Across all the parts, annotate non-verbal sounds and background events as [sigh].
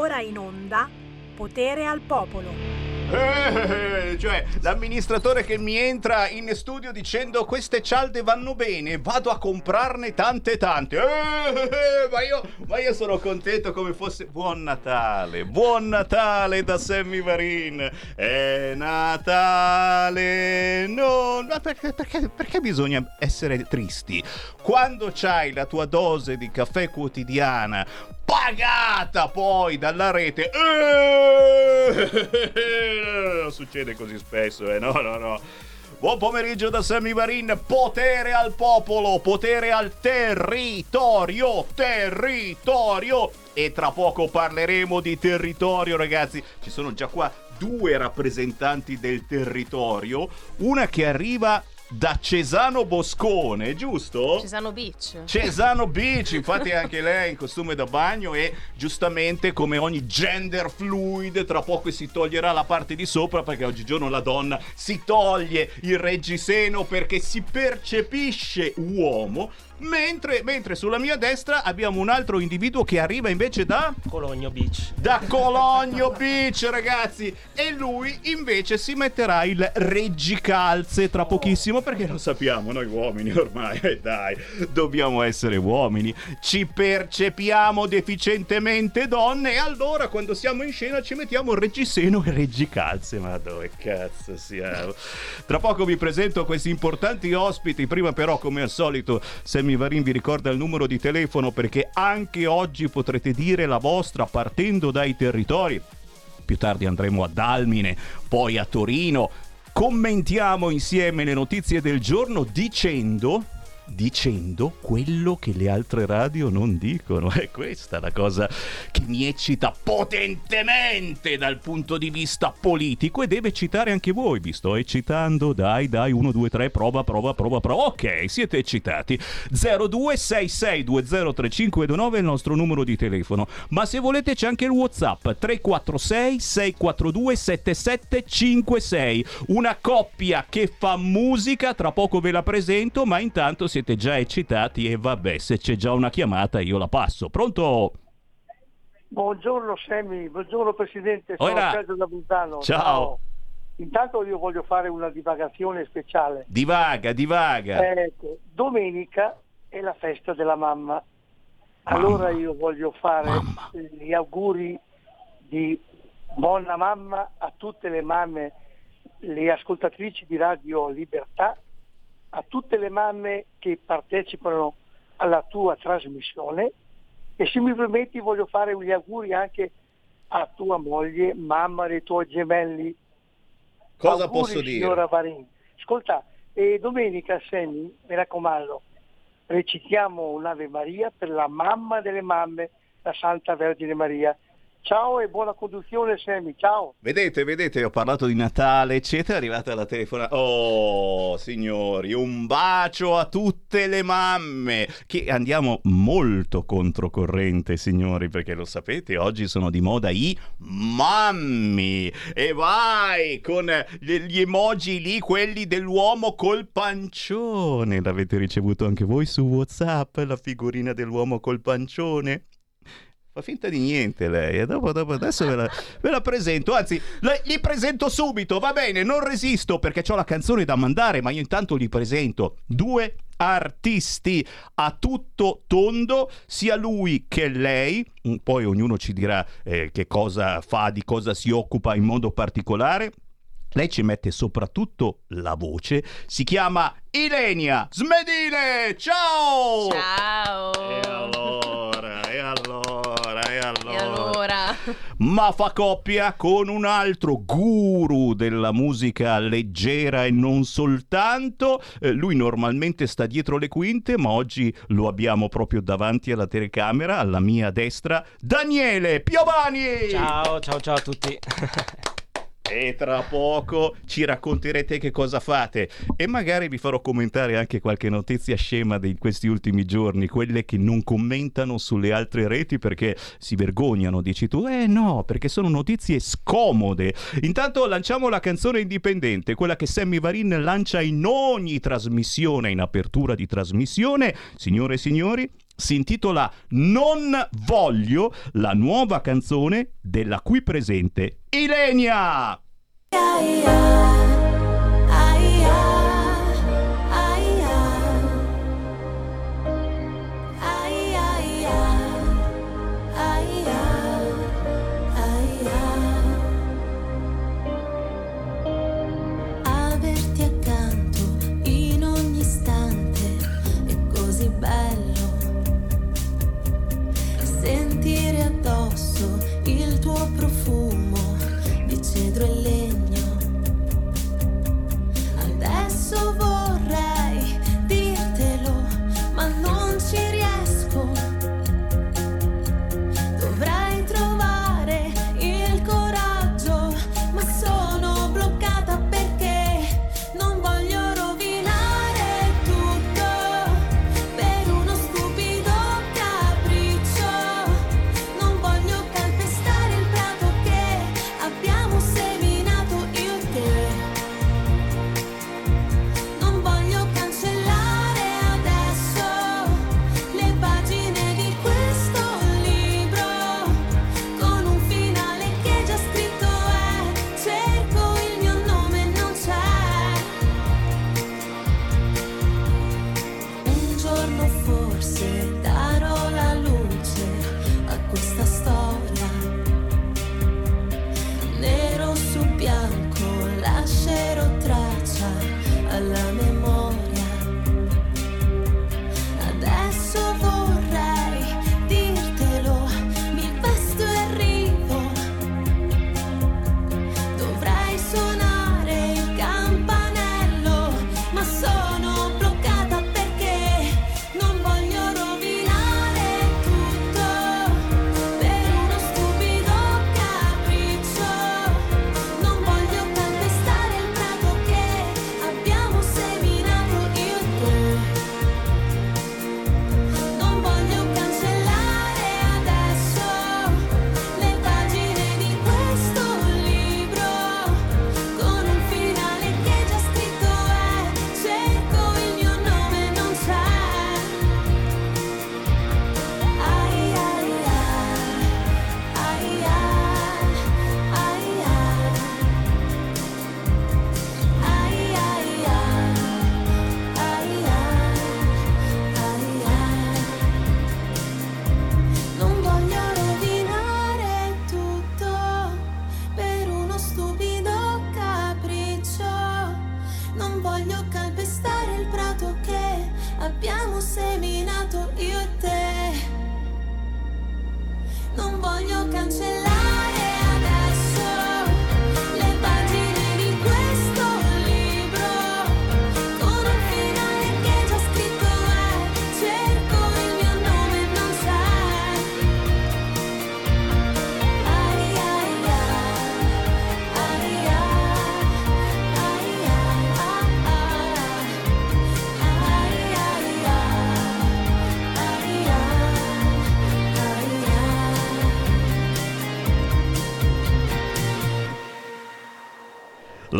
ora in onda Potere al Popolo. Eh, cioè, l'amministratore che mi entra in studio dicendo queste cialde vanno bene, vado a comprarne tante tante. Eh, ma, io, ma io sono contento come fosse buon Natale, buon Natale da Sammy Varin. È Natale, no, ma perché, perché, perché bisogna essere tristi? Quando c'hai la tua dose di caffè quotidiana pagata poi dalla rete. Eh, non [laughs] succede così spesso, eh. No, no, no. Buon pomeriggio da Sammy Varin, potere al popolo, potere al territorio, territorio. E tra poco parleremo di territorio, ragazzi. Ci sono già qua due rappresentanti del territorio, una che arriva da Cesano Boscone, giusto? Cesano Beach. Cesano [laughs] Beach, infatti anche lei in costume da bagno e giustamente come ogni gender fluid tra poco si toglierà la parte di sopra perché oggigiorno la donna si toglie il reggiseno perché si percepisce uomo Mentre, mentre, sulla mia destra abbiamo un altro individuo che arriva invece da Cologno Beach. Da Cologno Beach, ragazzi. E lui invece si metterà il reggicalze tra pochissimo perché lo sappiamo, noi uomini ormai, eh, dai, dobbiamo essere uomini. Ci percepiamo deficientemente donne e allora quando siamo in scena ci mettiamo il reggiseno e reggicalze. Ma dove cazzo siamo? Tra poco vi presento questi importanti ospiti. Prima però, come al solito, se mi Sammy Varin vi ricorda il numero di telefono perché anche oggi potrete dire la vostra partendo dai territori. Più tardi andremo a Dalmine, poi a Torino. Commentiamo insieme le notizie del giorno dicendo dicendo quello che le altre radio non dicono. È questa la cosa che mi eccita potentemente dal punto di vista politico e deve citare anche voi. Vi sto eccitando. Dai, dai, 1, 2, 3, prova, prova, prova, prova. Ok, siete eccitati. 0266203529 è il nostro numero di telefono. Ma se volete c'è anche il WhatsApp 346 642 7756. Una coppia che fa musica, tra poco ve la presento, ma intanto siete siete già eccitati e vabbè, se c'è già una chiamata io la passo. Pronto? Buongiorno Sammy, buongiorno Presidente, sono Ora. Sergio da Buntano. Ciao. Intanto io voglio fare una divagazione speciale. Divaga, divaga. Ecco, domenica è la festa della mamma. Allora Mamma. io voglio fare Mamma. gli auguri di buona mamma a tutte le mamme, le ascoltatrici di Radio Libertà, a tutte le mamme che partecipano alla tua trasmissione e se mi permetti voglio fare gli auguri anche a tua moglie, mamma dei tuoi gemelli. Cosa Auguri, posso dire? Signora Varin. Ascolta, e domenica, Semi, mi raccomando, recitiamo un'Ave Maria per la mamma delle mamme, la Santa Vergine Maria. Ciao e buona conduzione, Semi. Ciao. Vedete, vedete, ho parlato di Natale, eccetera, è arrivata la telefonata. Oh, signori, un bacio a tutte le mamme, che andiamo molto controcorrente, signori, perché lo sapete, oggi sono di moda i mammi. E vai con gli emoji lì, quelli dell'uomo col pancione. L'avete ricevuto anche voi su WhatsApp, la figurina dell'uomo col pancione? Fa finta di niente lei, e dopo, dopo adesso ve la, ve la presento, anzi, le- gli presento subito, va bene, non resisto perché ho la canzone da mandare, ma io intanto gli presento due artisti a tutto tondo, sia lui che lei, Mm, poi ognuno ci dirà eh, che cosa fa, di cosa si occupa in modo particolare. Lei ci mette soprattutto la voce, si chiama Ilenia Smedile, ciao! Ciao. E allora, Ma fa coppia con un altro guru della musica leggera e non soltanto. Eh, lui normalmente sta dietro le quinte, ma oggi lo abbiamo proprio davanti alla telecamera, alla mia destra, Daniele Piovani! Ciao, ciao, ciao a tutti. [laughs] E tra poco ci racconterete che cosa fate e magari vi farò commentare anche qualche notizia scema di questi ultimi giorni, quelle che non commentano sulle altre reti perché si vergognano, dici tu, eh no, perché sono notizie scomode. Intanto lanciamo la canzone indipendente, quella che Sammy Varin lancia in ogni trasmissione, in apertura di trasmissione. Signore e signori, si intitola Non voglio, la nuova canzone della qui presente Ilenia. Averti di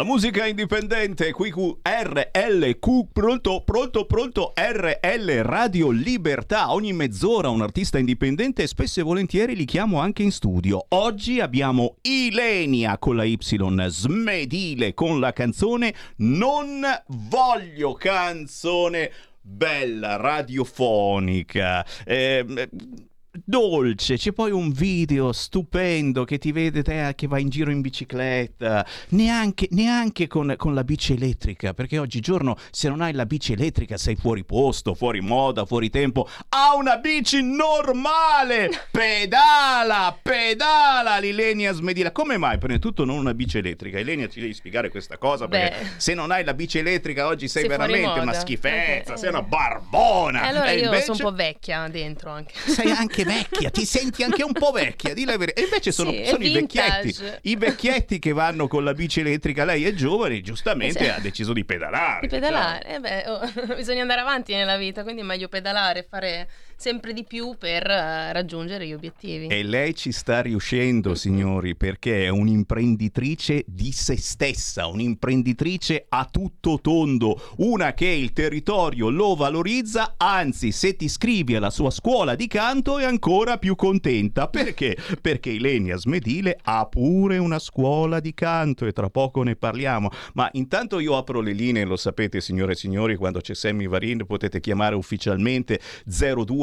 La musica indipendente, qui RLQ, pronto, pronto, pronto, RL Radio Libertà. Ogni mezz'ora un artista indipendente e spesso e volentieri li chiamo anche in studio. Oggi abbiamo Ilenia con la Y, Smedile con la canzone Non voglio canzone bella, radiofonica. Eh, dolce, c'è poi un video stupendo che ti vede te che vai in giro in bicicletta, neanche, neanche con, con la bici elettrica, perché oggigiorno se non hai la bici elettrica sei fuori posto, fuori moda, fuori tempo. Ha una bici normale! [laughs] Pedala, pedala l'Ilenia Smedila. Come mai prima di tutto non una bici elettrica? Ilenia ci devi spiegare questa cosa perché Beh. se non hai la bici elettrica oggi sei, Sei veramente una schifezza, Ok. sei una barbona. E allora E io invece- sono un po' vecchia dentro anche. sei anche vecchia, ti senti anche un po' vecchia, di la verità. E invece sono, Sì, sono i vecchietti, i vecchietti che vanno con la bici elettrica, lei è giovane, giustamente Sì. ha deciso di pedalare. Di pedalare, eh beh, oh, [laughs] bisogna andare avanti nella vita, quindi è meglio pedalare, fare sempre di più per eh, raggiungere gli obiettivi. E lei ci sta riuscendo, signori, perché è un'imprenditrice di se stessa, un'imprenditrice a tutto tondo, una che il territorio lo valorizza, anzi, se ti iscrivi alla sua scuola di canto è ancora più contenta. Perché? Perché Ilenia Smedile ha pure una scuola di canto e tra poco ne parliamo. Ma intanto io apro le linee, lo sapete, signore e signori, quando c'è Sammy Varin potete chiamare ufficialmente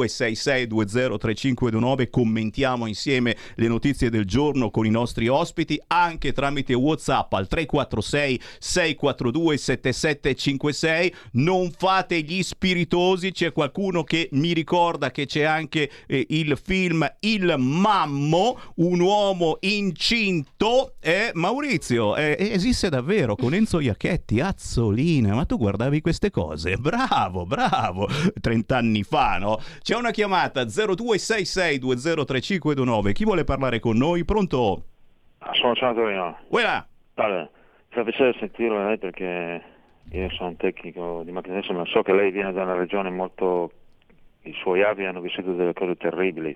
0266203529, commentiamo insieme le notizie del giorno con i nostri ospiti anche tramite WhatsApp al 346 642 7756. Non fate gli spiritosi, c'è qualcuno che mi ricorda che c'è anche eh, il film Il Mammo, un uomo incinto. Eh, Maurizio, eh, esiste davvero con Enzo Iacchetti, Azzolina, ma tu guardavi queste cose? Bravo, bravo, 30 anni fa, no? C'è una chiamata 0266203529, chi vuole parlare con noi? Pronto? Sono ciao Torino. Uela! Allora, fa piacere sentirlo lei perché io sono un tecnico di macchina adesso, ma so che lei viene da una regione molto... i suoi avi hanno vissuto delle cose terribili.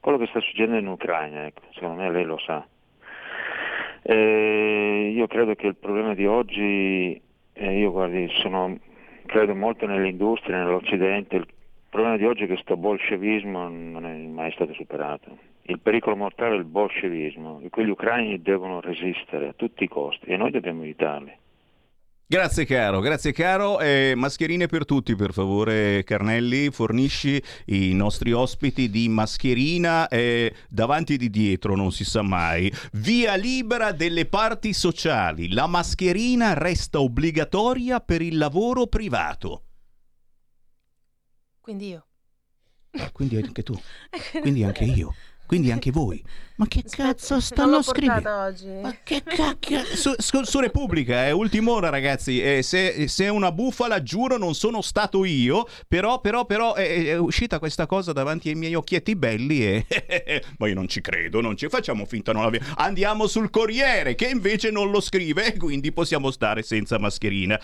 Quello che sta succedendo in Ucraina, ecco, secondo me lei lo sa. E io credo che il problema di oggi, eh, io guardi, sono, credo molto nell'industria, nell'Occidente, il problema di oggi è che questo bolscevismo non è mai stato superato. Il pericolo mortale è il bolscevismo e quegli ucraini devono resistere a tutti i costi e noi dobbiamo aiutarli. Grazie caro, grazie caro. Eh, mascherine per tutti, per favore, Carnelli. Fornisci i nostri ospiti di mascherina eh, davanti e di dietro, non si sa mai. Via libera delle parti sociali. La mascherina resta obbligatoria per il lavoro privato. Quindi io. Ah, quindi anche tu, [laughs] quindi anche io, quindi anche voi. [laughs] Ma che Aspetta, cazzo stanno scrivendo? oggi. Ma che cacchio? Su, su- su Repubblica, è ultima ora, ragazzi. Eh, se, se è una bufala, giuro, non sono stato io. Però, però, però, eh, è uscita questa cosa davanti ai miei occhietti belli. E [laughs] ma io non ci credo, non ci facciamo finta. Non l'abbiamo. Andiamo sul Corriere, che invece non lo scrive. e [laughs] Quindi possiamo stare senza mascherina.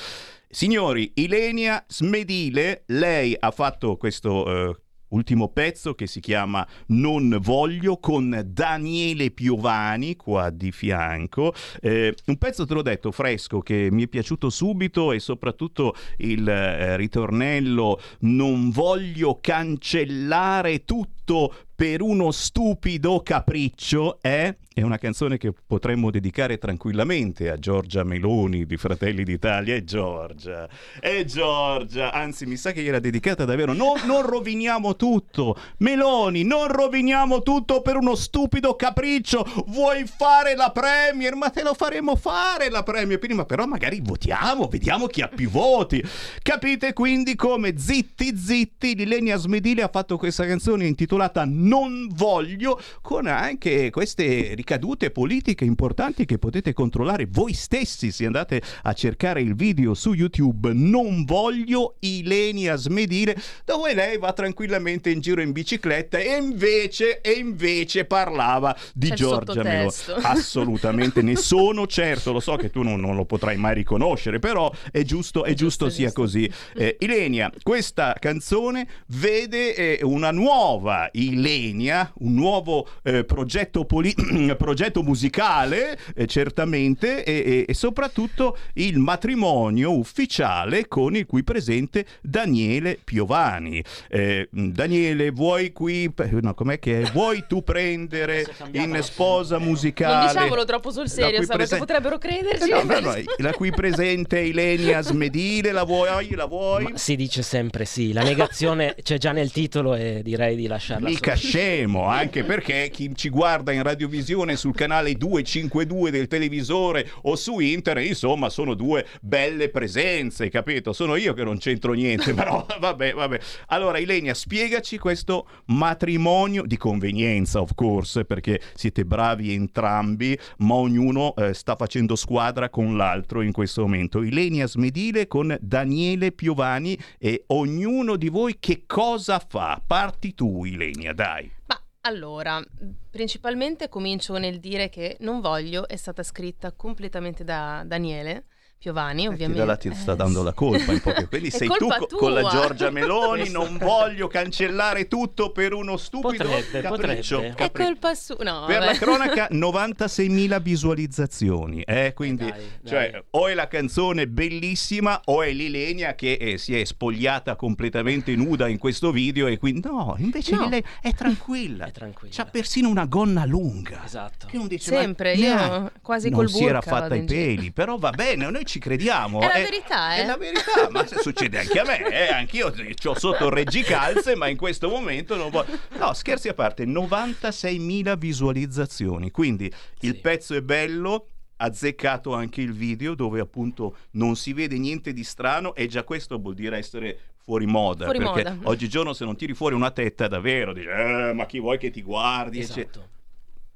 Signori, Ilenia Smedile, lei ha fatto questo. Ultimo pezzo che si chiama Non voglio con Daniele Piovani qua di fianco. Eh, un pezzo, te l'ho detto, fresco che mi è piaciuto subito e soprattutto il eh, ritornello Non voglio cancellare tutto per uno stupido capriccio è, è una canzone che potremmo dedicare tranquillamente a Giorgia Meloni di Fratelli d'Italia. E Giorgia, e Giorgia, anzi mi sa che gliela dedicata davvero. Non, non roviniamo tutto, Meloni, non roviniamo tutto per uno stupido capriccio. Vuoi fare la Premier? Ma te lo faremo fare la Premier prima, però magari votiamo, vediamo chi ha più voti. Capite quindi come zitti zitti Lilenia Smedile ha fatto questa canzone intitolata Non voglio con anche queste ricadute politiche importanti che potete controllare voi stessi se andate a cercare il video su YouTube Non voglio Ilenia Smedile dove lei va tranquillamente in giro in bicicletta e invece, e invece parlava di C'è Giorgia Meloni. [laughs] Assolutamente ne sono certo, lo so che tu non, non lo potrai mai riconoscere, però è giusto, è È giusto, giusto, sia giusto. così. Eh, Ilenia, questa canzone vede eh, una nuova Ilenia, un nuovo eh, progetto, poli- [clears throat] progetto musicale, eh, certamente, e, e- e soprattutto il matrimonio ufficiale con il qui presente Daniele Piovani. Eh, Daniele, vuoi qui, no, com'è che è? Vuoi tu prendere in sposa Non musicale? diciamolo troppo sul serio, cui sa, perché presen- potrebbero crederci. Eh no, no, no, la qui presente Ilenia Smedile, la vuoi? La vuoi? Ma si dice sempre sì, la negazione c'è già nel titolo e direi di lasciarla Mica. Scemo, anche perché chi ci guarda in radiovisione sul canale 252 del televisore o su internet, insomma, sono due belle presenze, capito? Sono io che non c'entro niente, [laughs] però vabbè, vabbè. Allora, Ilenia, spiegaci questo matrimonio di convenienza, of course, perché siete bravi entrambi, ma ognuno eh, sta facendo squadra con l'altro in questo momento. Ilenia Smedile con Daniele Piovani e ognuno di voi che cosa fa? Parti tu, Ilenia, dai. Ma allora, principalmente comincio nel dire che Non voglio è stata scritta completamente da Daniele Piovani, Eh, ovviamente. Là ti sta Eh, dando la colpa un po'. Quindi È sei tu co- con la tua. Giorgia Meloni, non voglio cancellare tutto per uno stupido Potrebbe, capriccio. potrebbe. È Capri- colpa sua. No, Per la cronaca [laughs] 96.000 visualizzazioni, eh? quindi Dai, cioè, dai. o è la canzone bellissima o è l'Ilenia che eh, si è spogliata completamente nuda in questo video e quindi no, invece No. lei è tranquilla, [laughs] È tranquilla. c'ha persino una gonna lunga. Esatto. Che uno dice, ma Sempre, io neanche- quasi non col si era burka fatta i peli, però va bene, noi ci crediamo. È la verità, È eh. la verità, ma succede anche a me, eh, anch'io ho sotto il reggicalze, ma in questo momento non voglio... No, scherzi a parte, 96.000 visualizzazioni, quindi il Sì. pezzo è bello, azzeccato anche il video dove appunto non si vede niente di strano e già questo vuol dire essere fuori moda, Fuori perché moda. oggigiorno se non tiri fuori una tetta davvero, dici, "Eh, ma chi vuoi che ti guardi? Esatto.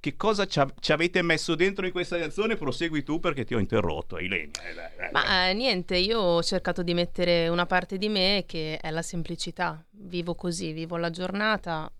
Che cosa ci, ci avete messo dentro in questa canzone? Prosegui tu perché ti ho interrotto, Ilenia. eh. Ma eh, niente, io ho cercato di mettere una parte di me che è la semplicità. Vivo così, vivo la giornata,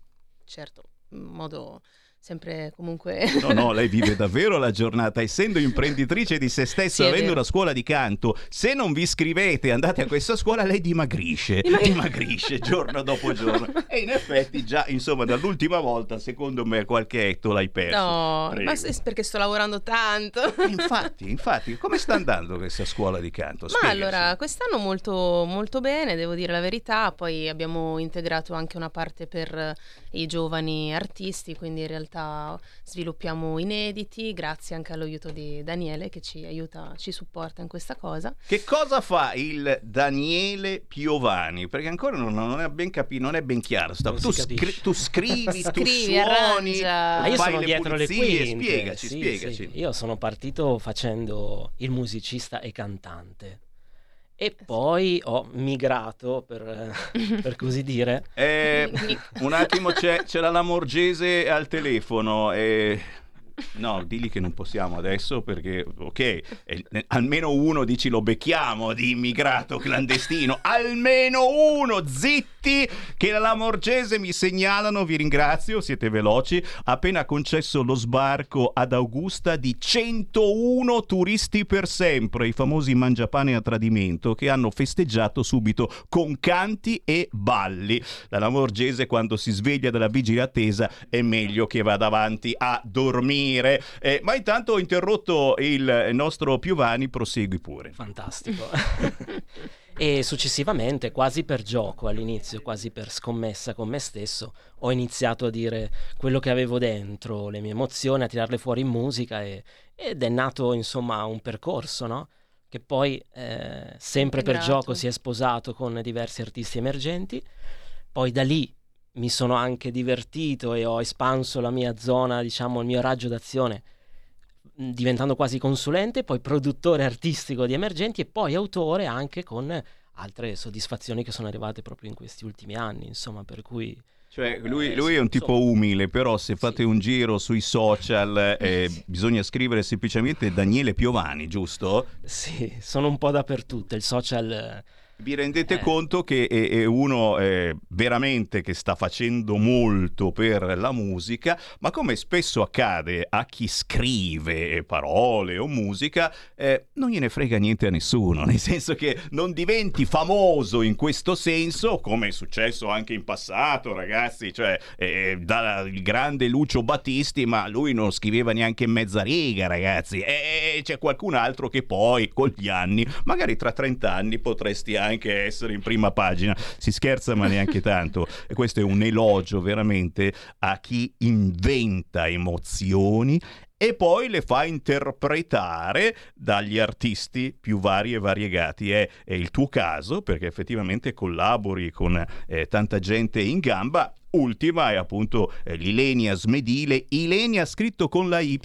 certo, in modo sempre comunque... No, no, lei vive [laughs] davvero la giornata, essendo imprenditrice di se stessa, Sì, avendo vero. una scuola di canto. Se non vi iscrivete e andate a questa scuola, lei dimagrisce, Dimagri- dimagrisce giorno dopo giorno. [laughs] E in effetti, già insomma, dall'ultima volta, secondo me, qualche etto l'hai perso. No, Prego. ma se- perché sto lavorando tanto. Infatti, [laughs] infatti, come sta andando questa scuola di canto? Ma Spiegaci. allora, quest'anno molto, molto bene, devo dire la verità, poi abbiamo integrato anche una parte per eh, i giovani artisti, quindi in realtà sviluppiamo inediti, grazie anche all'aiuto di Daniele che ci aiuta, ci supporta in questa cosa. Che cosa fa il Daniele Piovani? Perché ancora non, non è ben capito, non è ben chiaro. sta- Non tu, capisce. tu scrivi, [laughs] tu Scrivi, suoni. Ah, io fai sono le dietro le pulizie. quinte. Spiegaci, sì, spiegaci. sì. Io sono partito facendo il musicista e cantante. E poi ho migrato, per, [laughs] per così dire. Eh, un attimo, c'è, c'era la Morgese al telefono. E... No, digli che non possiamo adesso perché, ok, eh, almeno uno dici lo becchiamo di immigrato clandestino, [laughs] almeno uno, zitti, che la Lamorgese mi segnalano, vi ringrazio, siete veloci, ha appena concesso lo sbarco ad Augusta di 101 turisti per sempre, i famosi mangiapane a tradimento, che hanno festeggiato subito con canti e balli. La Lamorgese quando si sveglia dalla vigilia attesa è meglio che vada avanti a dormire. Eh, ma intanto ho interrotto il nostro Piovani, prosegui pure. Fantastico. [laughs] e successivamente, quasi per gioco all'inizio, quasi per scommessa con me stesso, ho iniziato a dire quello che avevo dentro, le mie emozioni, a tirarle fuori in musica e- ed è nato insomma un percorso, no? Che poi eh, sempre per Integrato. gioco si è sposato con diversi artisti emergenti. Poi da lì mi sono anche divertito e ho espanso la mia zona, diciamo, il mio raggio d'azione diventando quasi consulente, poi produttore artistico di emergenti e poi autore anche con altre soddisfazioni che sono arrivate proprio in questi ultimi anni, insomma, per cui Cioè, lui, Eh, lui è un tipo umile, però se fate un giro sui social [laughs] eh, bisogna scrivere semplicemente Daniele Piovani, giusto? sì, sono un po' dappertutto, il social eh, Vi rendete Eh. conto che è, è uno eh, veramente che sta facendo molto per la musica, ma come spesso accade a chi scrive parole o musica, eh, non gliene frega niente a nessuno, [laughs] nel senso che non diventi famoso in questo senso, come è successo anche in passato, ragazzi, cioè eh, dal grande Lucio Battisti, ma lui non scriveva neanche mezza riga, ragazzi, e c'è qualcun altro che poi con gli anni, magari tra 30 anni potresti anche essere in prima pagina. Si scherza, ma neanche tanto. E questo è un elogio veramente a chi inventa emozioni e poi le fa interpretare dagli artisti più vari e variegati. È, è il tuo caso perché effettivamente collabori con eh, tanta gente in gamba. Ultima è appunto eh, l'Ilenia Smedile, Ilenia scritto con la Y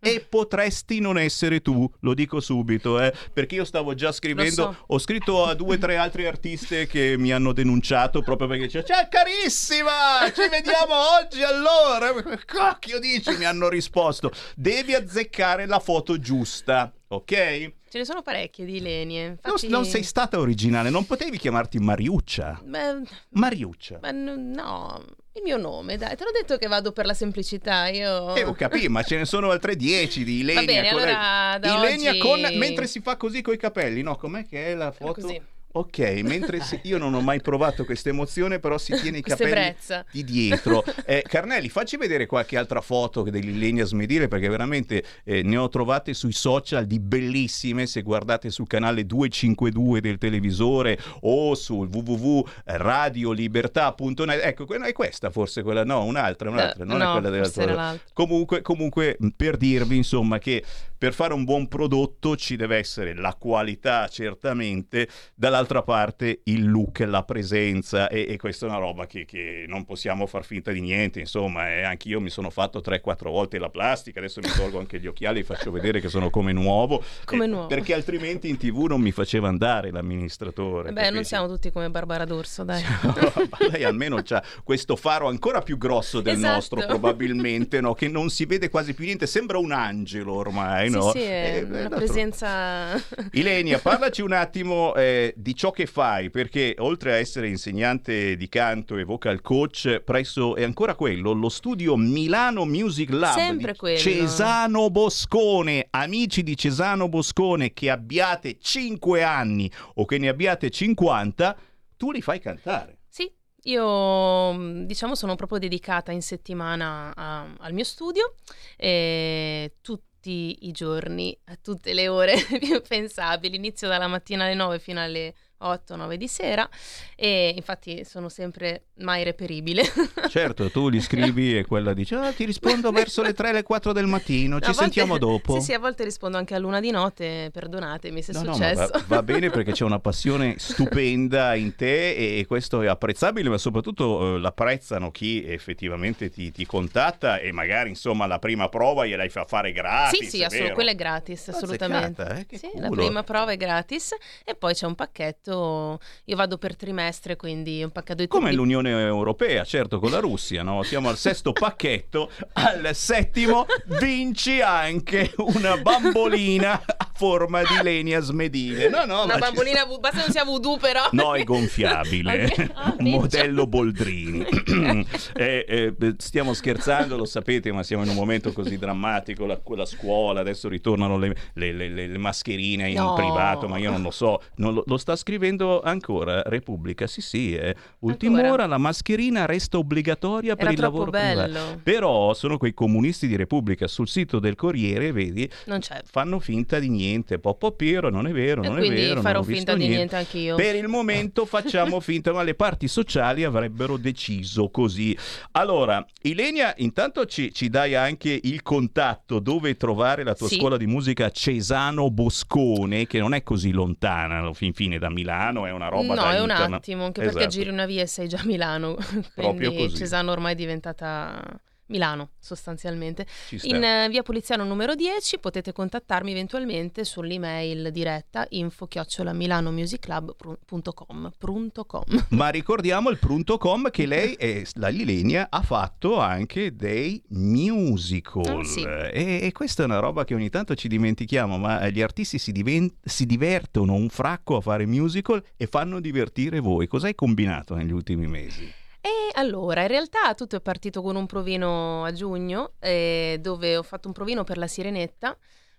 e potresti non essere tu, lo dico subito, eh, perché io stavo già scrivendo, so. ho scritto a due o tre altre artiste che mi hanno denunciato proprio perché c'è, "Ciao, carissima, ci vediamo oggi allora, cocchio dici, mi hanno risposto, devi azzeccare la foto giusta, ok? Ce ne sono parecchie di Lenie. Non, Infatti... non sei stata originale, non potevi chiamarti Mariuccia. Beh, Mariuccia. beh, no, Il mio nome, dai, te l'ho detto che vado per la semplicità. Io. Eh, ho capito, ma ce ne sono altre 10 di Ilenia. Va bene, con allora, da Ilenia oggi- con mentre si fa così coi capelli, no? Com'è che è la foto? Così. Ok, mentre si- io non ho mai provato questa emozione, però si tiene i capelli di dietro. Eh, Carnelli, facci vedere qualche altra foto dell'Ilenia Smedile, perché veramente eh, ne ho trovate sui social di bellissime. Se guardate sul canale 252 del televisore o sul www.radiolibertà.net, ecco, è questa forse quella, no, un'altra, un'altra, Eh, non no, è quella dell'altra. l'altra. Comunque, comunque, per dirvi insomma che per fare un buon prodotto ci deve essere la qualità certamente, dall'altra parte il look, la presenza e, e questa è una roba che, che non possiamo far finta di niente, insomma, e anche io mi sono fatto 3-4 volte la plastica, adesso mi tolgo anche gli occhiali e faccio vedere che sono come nuovo, Come eh, nuovo. perché altrimenti in tv non mi faceva andare l'amministratore. Beh, non capisci? siamo tutti come Barbara D'Urso, dai. Ma lei almeno ha questo faro ancora più grosso del Esatto. nostro, probabilmente, no? che non si vede quasi più niente, sembra un angelo ormai. No? Sì, sì, è Eh, una presenza... Ilenia, [laughs] parlaci un attimo eh, di ciò che fai, perché oltre a essere insegnante di canto e vocal coach, presso è ancora quello, lo studio Milano Music Lab Sempre di quello. Cesano Boscone. Amici di Cesano Boscone, che abbiate 5 anni o che ne abbiate 50, tu li fai cantare. Sì, io mh, diciamo sono proprio dedicata in settimana a- al mio studio e tutti i giorni, a tutte le ore più [laughs] pensabili. Inizio dalla mattina alle 9 fino alle 8-9 di sera e infatti sono sempre mai reperibile. [laughs] Certo, tu li scrivi e quella dice "Ah, ti rispondo verso le 3 le 4 del mattino, ci volte- sentiamo [laughs] dopo. Sì, sì, a volte rispondo anche a luna di notte, perdonatemi se è No, no, ma successo. va, va bene perché c'è una [laughs] passione stupenda in te e, e questo è apprezzabile, ma soprattutto eh, l'apprezzano chi effettivamente ti, ti contatta e magari insomma la prima prova gliel'hai fa fare gratis. Sì, sì, è assolut- quella è gratis, assolutamente. Azzeccata, eh, Sì, culo. la prima prova è gratis e poi c'è un pacchetto, io vado per trimestre, quindi un pacchetto di Come l'Unione Europea, certo con la Russia, no? Siamo al sesto pacchetto, al settimo vinci anche una bambolina a forma di Lenia Smedile. No, no, Una ma ci- bambolina, vo- basta non sia voodoo però. No, è gonfiabile, [laughs] Ok. Ah, modello Boldrini. [clears throat] Eh, eh, stiamo scherzando, lo sapete, ma siamo in un momento così drammatico. La, la scuola, adesso ritornano le, le- le- le- le mascherine in No. privato, ma io non lo so. Non lo, lo sta scrivendo ancora Repubblica. Sì, sì, eh. ultima Ancora? ora la mascherina resta obbligatoria per Era il lavoro bello. Però sono quei comunisti di Repubblica sul sito del Corriere, vedi, Non c'è. fanno finta di niente. Poppo Piero, non è vero, E non è vero. non farò finta di niente anch'io. per il momento facciamo [laughs] finta, ma le parti sociali avrebbero deciso così. Allora, Ilenia, intanto ci, ci dai anche il contatto dove trovare la tua Sì. scuola di musica Cesano Boscone, che non è così lontana, fin fine da Milano, è una roba no, da è un internet. attimo, anche perché Esatto. giri una via e sei già a Milano. [laughs] Quindi. Cesano ormai è diventata Milano, sostanzialmente. In eh, via Poliziano numero 10 potete contattarmi eventualmente sull'email diretta info chiocciola milanomusiclub.com prunto.com. [laughs] Ma ricordiamo il prunto.com che lei, e la Ilenia, ha fatto anche dei musical. Ah, sì. e, e questa è una roba che ogni tanto ci dimentichiamo, ma gli artisti si, diven- si divertono un fracco a fare musical e fanno divertire voi. Cosa hai combinato negli ultimi mesi? E allora, in realtà tutto è partito con un provino a giugno, eh, dove ho fatto un provino per la Sirenetta,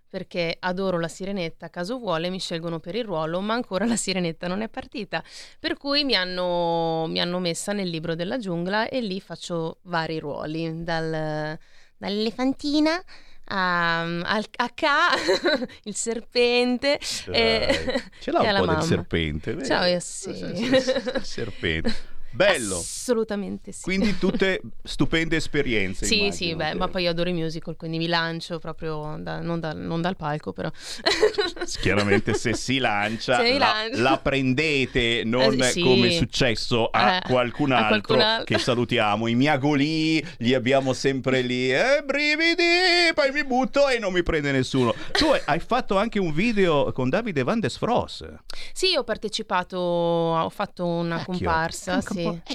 perché adoro la Sirenetta, caso vuole mi scelgono per il ruolo, ma ancora la Sirenetta non è partita. Per cui mi hanno, mi hanno messa nel libro della giungla e lì faccio vari ruoli, dal, dall'elefantina a, al, a K, [laughs] il serpente. e- Ce l'ha un po' del serpente. Ciao, eh, sì. Il serpente. [laughs] Bello. Assolutamente sì. Quindi tutte [laughs] stupende esperienze. Sì, immagino, sì, beh, ma poi io adoro i musical, quindi mi lancio proprio da- non, dal- non dal palco, però. Chiaramente se si lancia, Se la, la prendete, non Eh, sì. come è successo a, Eh, qualcun a altro qualcun altro. che salutiamo. I miagolì li abbiamo sempre lì, eh, brividi, poi mi butto e non mi prende nessuno. Tu hai fatto anche un video con Davide Van des Fros. Sì, ho partecipato, ho fatto una Cacchio, comparsa. com- sì. Po'. Eh,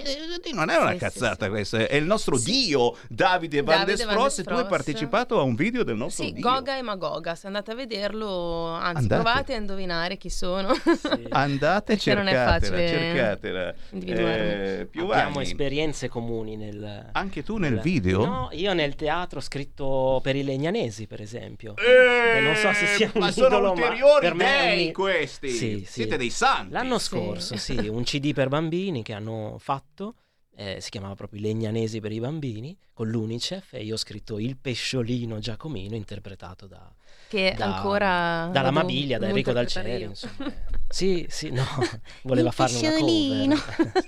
eh, non è una Sì, sì, cazzata sì. questa, è il nostro dio Davide Van der Spross e tu hai partecipato a un video del nostro Sì, dio. Goga e Magoga, se andate a vederlo, anzi Andate. provate a indovinare chi sono. [laughs] Andate, è cercatela, facile cercatela. Eh, Abbiamo esperienze comuni nel... anche tu nel nel- video? No, io nel teatro ho scritto per i legnanesi, per esempio. Eh, E non so se sia un ma sono idolo, ma ulteriori per me è un dei questi. Sì, sì. Siete dei santi. L'anno Sì. scorso, sì, un CD per bambini che hanno fatto, eh, si chiamava proprio Legnanesi per i bambini, con l'Unicef, e io ho scritto Il pesciolino Giacomino, interpretato da, che da- ancora... dalla Mabilia, da Enrico Dalcieri, io. insomma. Sì, sì, no, [laughs] voleva farne una cover.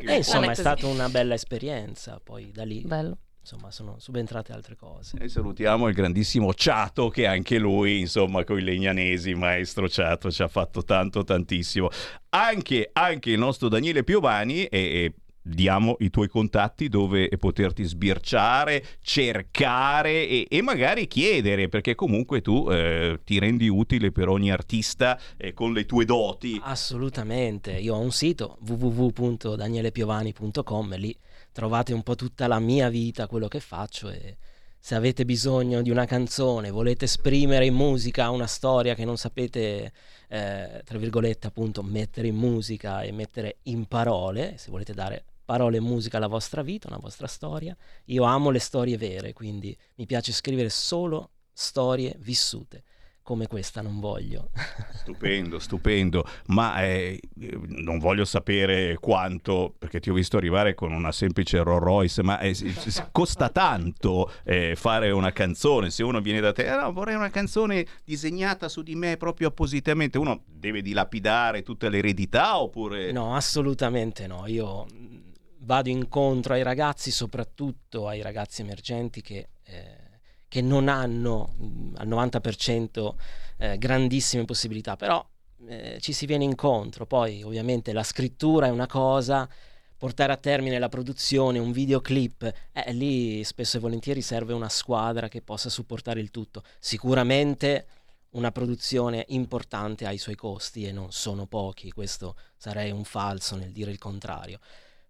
[laughs] E insomma, è così. stata una bella esperienza, poi da lì, Bello. Insomma, sono subentrate altre cose. E salutiamo il grandissimo Ciato che anche lui, insomma, con i legnanesi, maestro Ciato, ci ha fatto tanto, tantissimo. Anche, anche il nostro Daniele Piovani e... e Diamo i tuoi contatti dove poterti sbirciare, cercare e, e magari chiedere, perché comunque tu eh, ti rendi utile per ogni artista eh, con le tue doti. Assolutamente, io ho un sito www.danielepiovani.com lì trovate un po' tutta la mia vita, quello che faccio e se avete bisogno di una canzone, volete esprimere in musica una storia che non sapete, eh, tra virgolette, appunto, mettere in musica e mettere in parole, se volete dare parole e musica alla vostra vita, una vostra storia, io amo le storie vere, quindi mi piace scrivere solo storie vissute. Come questa non voglio. Stupendo, stupendo, ma eh, non voglio sapere quanto, perché ti ho visto arrivare con una semplice Rolls Royce, ma eh, costa tanto eh, fare una canzone, se uno viene da te, "Ah, no, vorrei una canzone disegnata su di me proprio appositamente, uno deve dilapidare tutta l'eredità oppure... No, assolutamente no. Io mh, vado incontro ai ragazzi, soprattutto ai ragazzi emergenti che, eh, che non hanno mh, al 90% eh, grandissime possibilità, però eh, ci si viene incontro. Poi ovviamente la scrittura è una cosa, portare a termine la produzione, un videoclip, eh, lì spesso e volentieri serve una squadra che possa supportare il tutto. Sicuramente una produzione importante ha i suoi costi e non sono pochi, questo sarei un falso nel dire il contrario.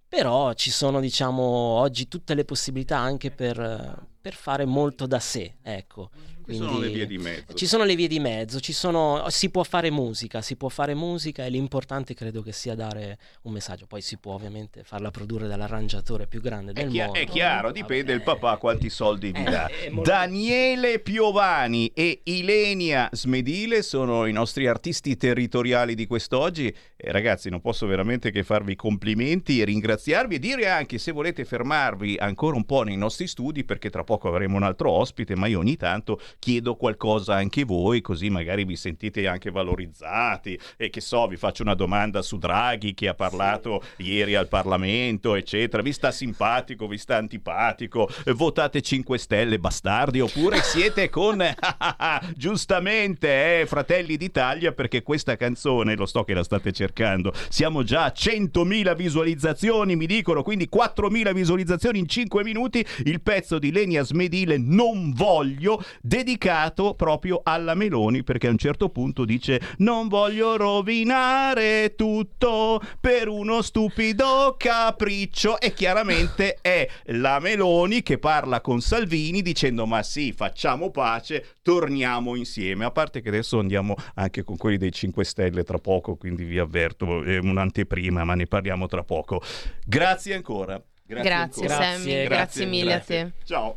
Però ci sono, diciamo, oggi tutte le possibilità anche per, per fare molto da sé, ecco. Ci sono le vie di mezzo. Ci sono le vie di mezzo, ci sono- si può fare musica, si può fare musica e l'importante credo che sia dare un messaggio. Poi si può ovviamente farla produrre dall'arrangiatore più grande È, del chia- mondo. è chiaro, dipende il papà quanti soldi vi Eh, dà. è molto- Daniele Piovani e Ilenia Smedile sono i nostri artisti territoriali di quest'oggi. E ragazzi, non posso veramente che farvi complimenti e ringraziarvi e dire anche se volete fermarvi ancora un po' nei nostri studi, perché tra poco avremo un altro ospite, ma io ogni tanto chiedo qualcosa anche voi, così magari vi sentite anche valorizzati. E che so, vi faccio una domanda su Draghi che ha parlato ieri al Parlamento, eccetera. Vi sta simpatico, vi sta antipatico? Votate 5 Stelle, bastardi, oppure [laughs] siete con [laughs] giustamente eh, Fratelli d'Italia perché questa canzone, lo so che la state cercando, siamo già a 100.000 visualizzazioni, mi dicono, quindi 4.000 visualizzazioni in 5 minuti, il pezzo di Lenia Smedile Non voglio, dedicato proprio alla Meloni perché a un certo punto dice non voglio rovinare tutto per uno stupido capriccio e chiaramente è la Meloni che parla con Salvini dicendo ma sì facciamo pace torniamo insieme a parte che adesso andiamo anche con quelli dei 5 Stelle tra poco quindi vi avverto è un'anteprima ma ne parliamo tra poco. Grazie ancora. Grazie, ancora. Sammy, grazie mille a te. ciao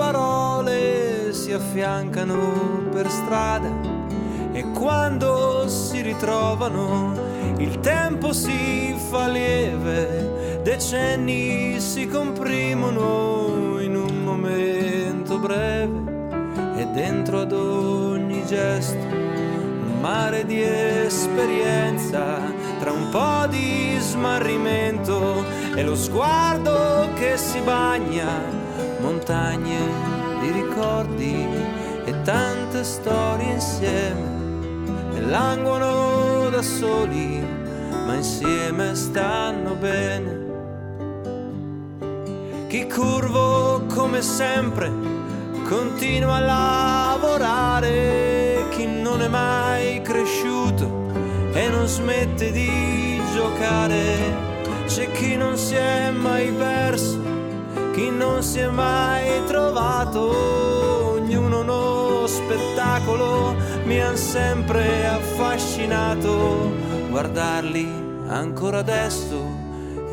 Parole si affiancano per strada e quando si ritrovano il tempo si fa lieve, decenni si comprimono in un momento breve e dentro ad ogni gesto un mare di esperienza tra un po' di smarrimento e lo sguardo che si bagna, montagne di ricordi e tante storie insieme e languono da soli, ma insieme stanno bene. Chi curvo come sempre continua a lavorare, chi non è mai cresciuto e non smette di giocare. C'è chi non si è mai perso, chi non si è mai trovato, ognuno uno spettacolo mi han sempre affascinato. Guardarli ancora adesso,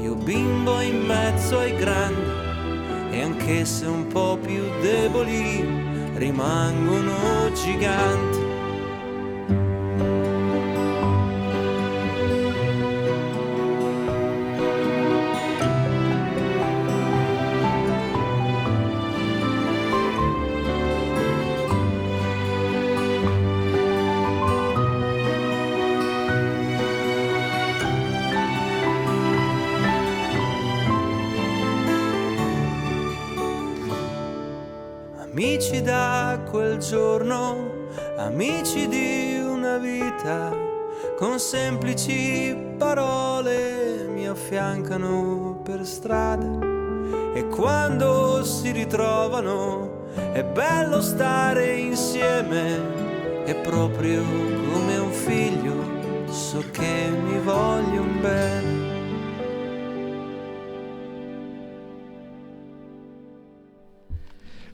io bimbo in mezzo ai grandi, e anche se un po' più deboli, rimangono giganti. Giorno, amici di una vita, con semplici parole mi affiancano per strada e quando si ritrovano è bello stare insieme, è proprio come un figlio, so che mi vogliono bene.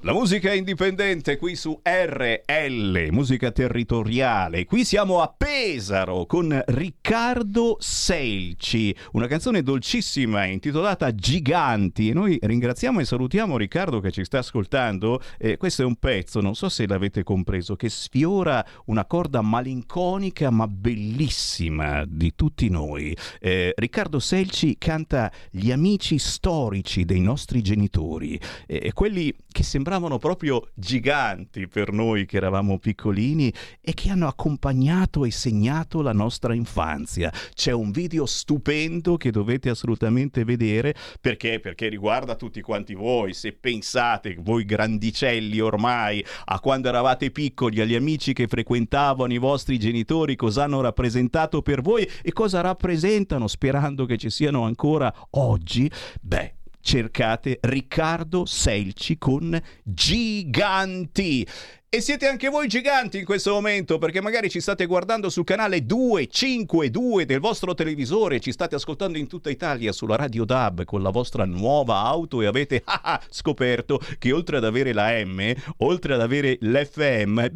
La musica indipendente qui su RL, musica territoriale. Qui siamo a Pesaro con Riccardo Selci, una canzone dolcissima intitolata Giganti. E noi ringraziamo e salutiamo Riccardo che ci sta ascoltando. Eh, questo è un pezzo, non so se l'avete compreso, che sfiora una corda malinconica ma bellissima di tutti noi. Eh, Riccardo Selci canta gli amici storici dei nostri genitori, eh, quelli che sembravano proprio giganti per noi che eravamo piccolini e che hanno accompagnato e segnato la nostra infanzia. C'è un video stupendo che dovete assolutamente vedere perché? Perché riguarda tutti quanti voi. Se pensate, voi grandicelli ormai, a quando eravate piccoli, agli amici che frequentavano i vostri genitori, cosa hanno rappresentato per voi e cosa rappresentano, sperando che ci siano ancora oggi, beh, cercate Riccardo Selci con Giganti. E siete anche voi giganti in questo momento perché magari ci state guardando sul canale 252 del vostro televisore, ci state ascoltando in tutta Italia sulla Radio DAB con la vostra nuova auto e avete [laughs] ah, ah, scoperto che oltre ad avere la M, oltre ad avere l'FM,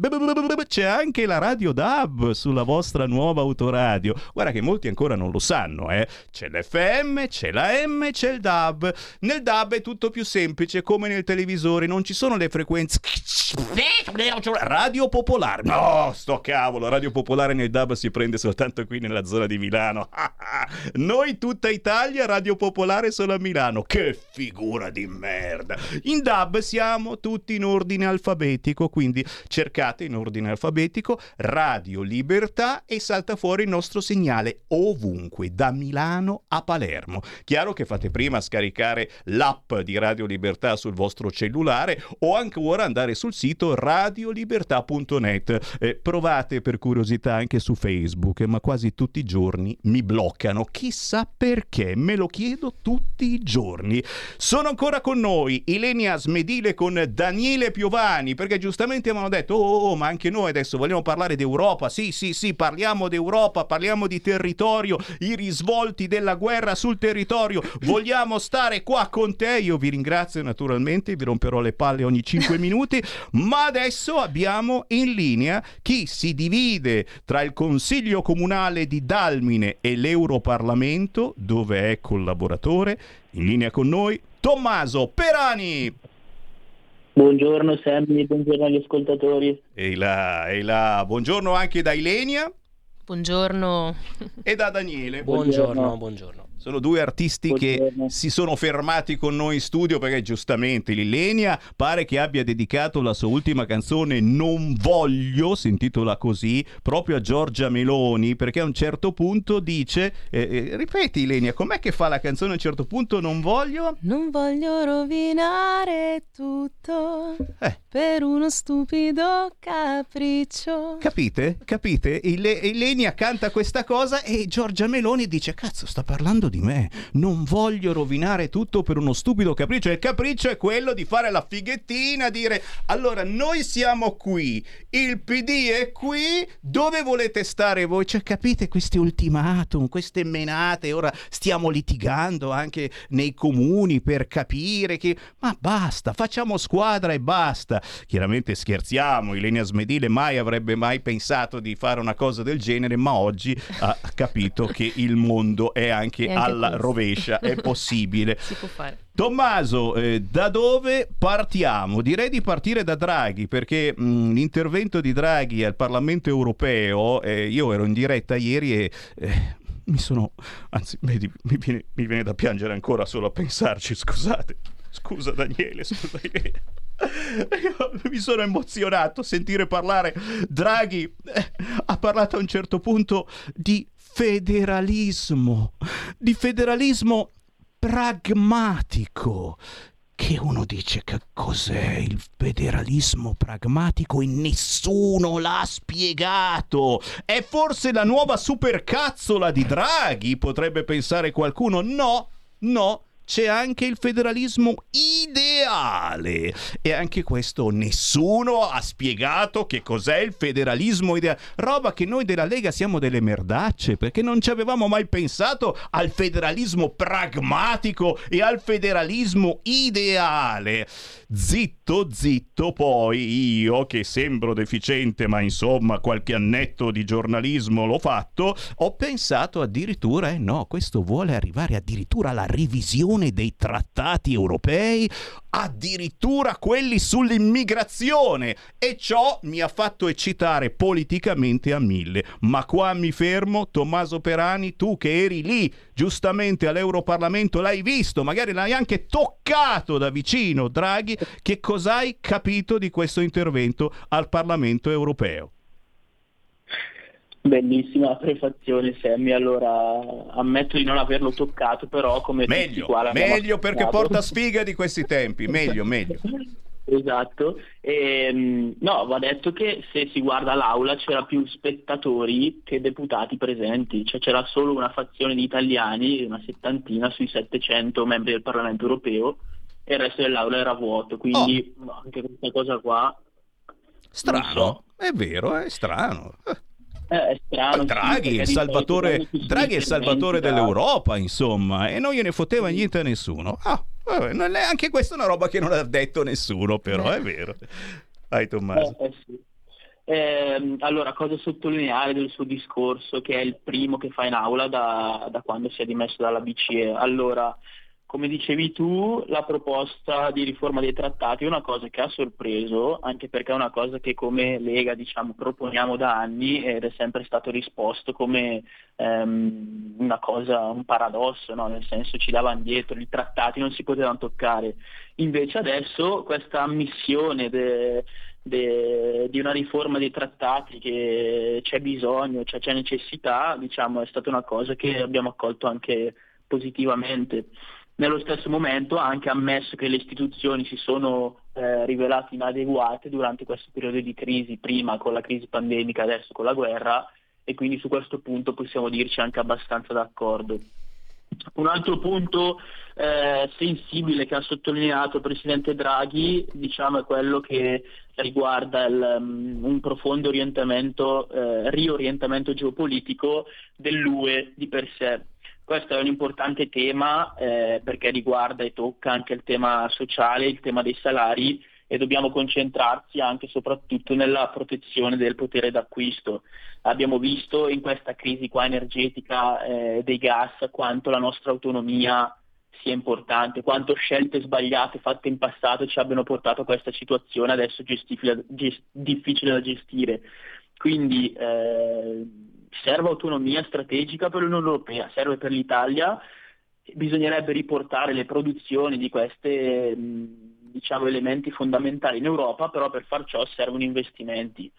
c'è anche la Radio DAB sulla vostra nuova autoradio. Guarda che molti ancora non lo sanno, eh? C'è l'FM, c'è la M, c'è il DAB. Nel DAB è tutto più semplice come nel televisore, non ci sono le frequenze Radio Popolare. No, sto cavolo, Radio Popolare nel DAB si prende soltanto qui nella zona di Milano. [laughs] Noi tutta Italia, Radio Popolare solo a Milano. Che figura di merda. In DAB siamo tutti in ordine alfabetico, quindi cercate in ordine alfabetico Radio Libertà e salta fuori il nostro segnale ovunque, da Milano a Palermo. Chiaro che fate prima a scaricare l'app di Radio Libertà sul vostro cellulare o ancora andare sul sito radio radiolibertà.net. Eh, provate per curiosità anche su Facebook, ma quasi tutti i giorni mi bloccano. Chissà perché, me lo chiedo tutti i giorni. Sono ancora con noi Ilenia Smedile con Daniele Piovani, perché giustamente avevano detto, oh, oh, ma anche noi adesso vogliamo parlare d'Europa. Sì, sì, sì, parliamo d'Europa, parliamo di territorio, i risvolti della guerra sul territorio. Vogliamo stare qua con te. Io vi ringrazio naturalmente, vi romperò le palle ogni 5 [laughs] minuti, ma adesso abbiamo in linea chi si divide tra il Consiglio Comunale di Dalmine e l'Europarlamento, dove è collaboratore. In linea con noi Tommaso Perani. Buongiorno Sammy, buongiorno agli ascoltatori. Ehi là, ehi là. Buongiorno anche da Ilenia Buongiorno. e da Daniele. Buongiorno, buongiorno. Sono due artisti che si sono fermati con noi in studio perché giustamente Lilenia pare che abbia dedicato la sua ultima canzone Non voglio, si intitola così, proprio a Giorgia Meloni perché a un certo punto dice, eh, eh, ripeti Ilenia, com'è che fa la canzone a un certo punto Non voglio? Non voglio rovinare tutto Eh. per uno stupido capriccio. Capite? Capite? Ile- Ilenia canta questa cosa e Giorgia Meloni dice cazzo sta parlando di me, non voglio rovinare tutto per uno stupido capriccio. Il capriccio è quello di fare la fighettina, dire allora noi siamo qui, il PD è qui, dove volete stare voi? Cioè capite questi ultimatum, queste menate, ora stiamo litigando anche nei comuni per capire che... Ma basta, facciamo squadra e basta. Chiaramente scherziamo, Ilenia Smedile mai avrebbe mai pensato di fare una cosa del genere, ma oggi ha capito che il mondo è anche, È anche alla questo. rovescia, è [laughs] possibile. Si può fare. Tommaso, eh, da dove partiamo? Direi di partire da Draghi perché mh, l'intervento di Draghi al Parlamento europeo, eh, io ero in diretta ieri e eh, mi sono, anzi mi viene, mi viene da piangere ancora solo a pensarci, scusate. Scusa Daniele, scusa Irene. Io [laughs] mi sono emozionato a sentire parlare Draghi eh, ha parlato a un certo punto di federalismo di federalismo pragmatico che uno dice che cos'è il federalismo pragmatico e nessuno l'ha spiegato. È forse la nuova supercazzola di Draghi, potrebbe pensare qualcuno. No, no. C'è anche il federalismo ideale e anche questo nessuno ha spiegato che cos'è il federalismo ideale. Roba che noi della Lega siamo delle merdacce perché non ci avevamo mai pensato al federalismo pragmatico e al federalismo ideale. Zitto, zitto, poi io che sembro deficiente, ma insomma qualche annetto di giornalismo l'ho fatto, ho pensato addirittura, eh no, questo vuole arrivare addirittura alla revisione dei trattati europei, addirittura quelli sull'immigrazione e ciò mi ha fatto eccitare politicamente a mille. Ma qua mi fermo, Tommaso Perani, tu che eri lì giustamente all'Europarlamento, l'hai visto, magari l'hai anche toccato da vicino, Draghi, che cosa hai capito di questo intervento al Parlamento europeo? Bellissima prefazione Sammy, allora ammetto di non averlo toccato, però come Meglio, qua meglio perché porta sfiga di questi tempi, meglio, meglio. [laughs] Esatto, Ehm, no, va detto che se si guarda l'aula c'era più spettatori che deputati presenti, cioè c'era solo una fazione di italiani, una settantina sui 700 membri del Parlamento europeo e il resto dell'aula era vuoto, quindi Oh. anche questa cosa qua Strano, è vero, è strano. eh, è strano. Draghi, il salvatore, Draghi è il salvatore dell'Europa, insomma, e non gliene fotteva niente a nessuno. Ah, vabbè, non è- anche questa è una roba che non ha detto nessuno, però è vero. Vai Tommaso. Eh, eh sì. Ehm, allora, cosa sottolineare del suo discorso, che è il primo che fa in aula da, da quando si è dimesso dalla BCE? Allora, come dicevi tu, la proposta di riforma dei trattati è una cosa che ha sorpreso, anche perché è una cosa che come Lega diciamo, proponiamo da anni ed è sempre stato risposto come ehm, una cosa, un paradosso, no? nel senso ci davano dietro, i trattati non si potevano toccare. Invece adesso questa ammissione de- de- di una riforma dei trattati che c'è bisogno, cioè c'è necessità, diciamo, è stata una cosa che abbiamo accolto anche positivamente. Nello stesso momento ha anche ammesso che le istituzioni si sono eh, rivelate inadeguate durante questo periodo di crisi, prima con la crisi pandemica, adesso con la guerra, e quindi su questo punto possiamo dirci anche abbastanza d'accordo. Un altro punto eh, sensibile che ha sottolineato il Presidente Draghi diciamo, è quello che riguarda il, um, un profondo eh, riorientamento geopolitico dell'UE di per sé. Questo è un importante tema eh, perché riguarda e tocca anche il tema sociale, il tema dei salari e dobbiamo concentrarci anche e soprattutto nella protezione del potere d'acquisto. Abbiamo visto in questa crisi energetica eh, dei gas quanto la nostra autonomia sia importante, quanto scelte sbagliate fatte in passato ci abbiano portato a questa situazione adesso gest- difficile da gestire. Quindi eh, serve autonomia strategica per l'Unione Europea, serve per l'Italia, bisognerebbe riportare le produzioni di questi diciamo, elementi fondamentali in Europa, però per far ciò servono investimenti.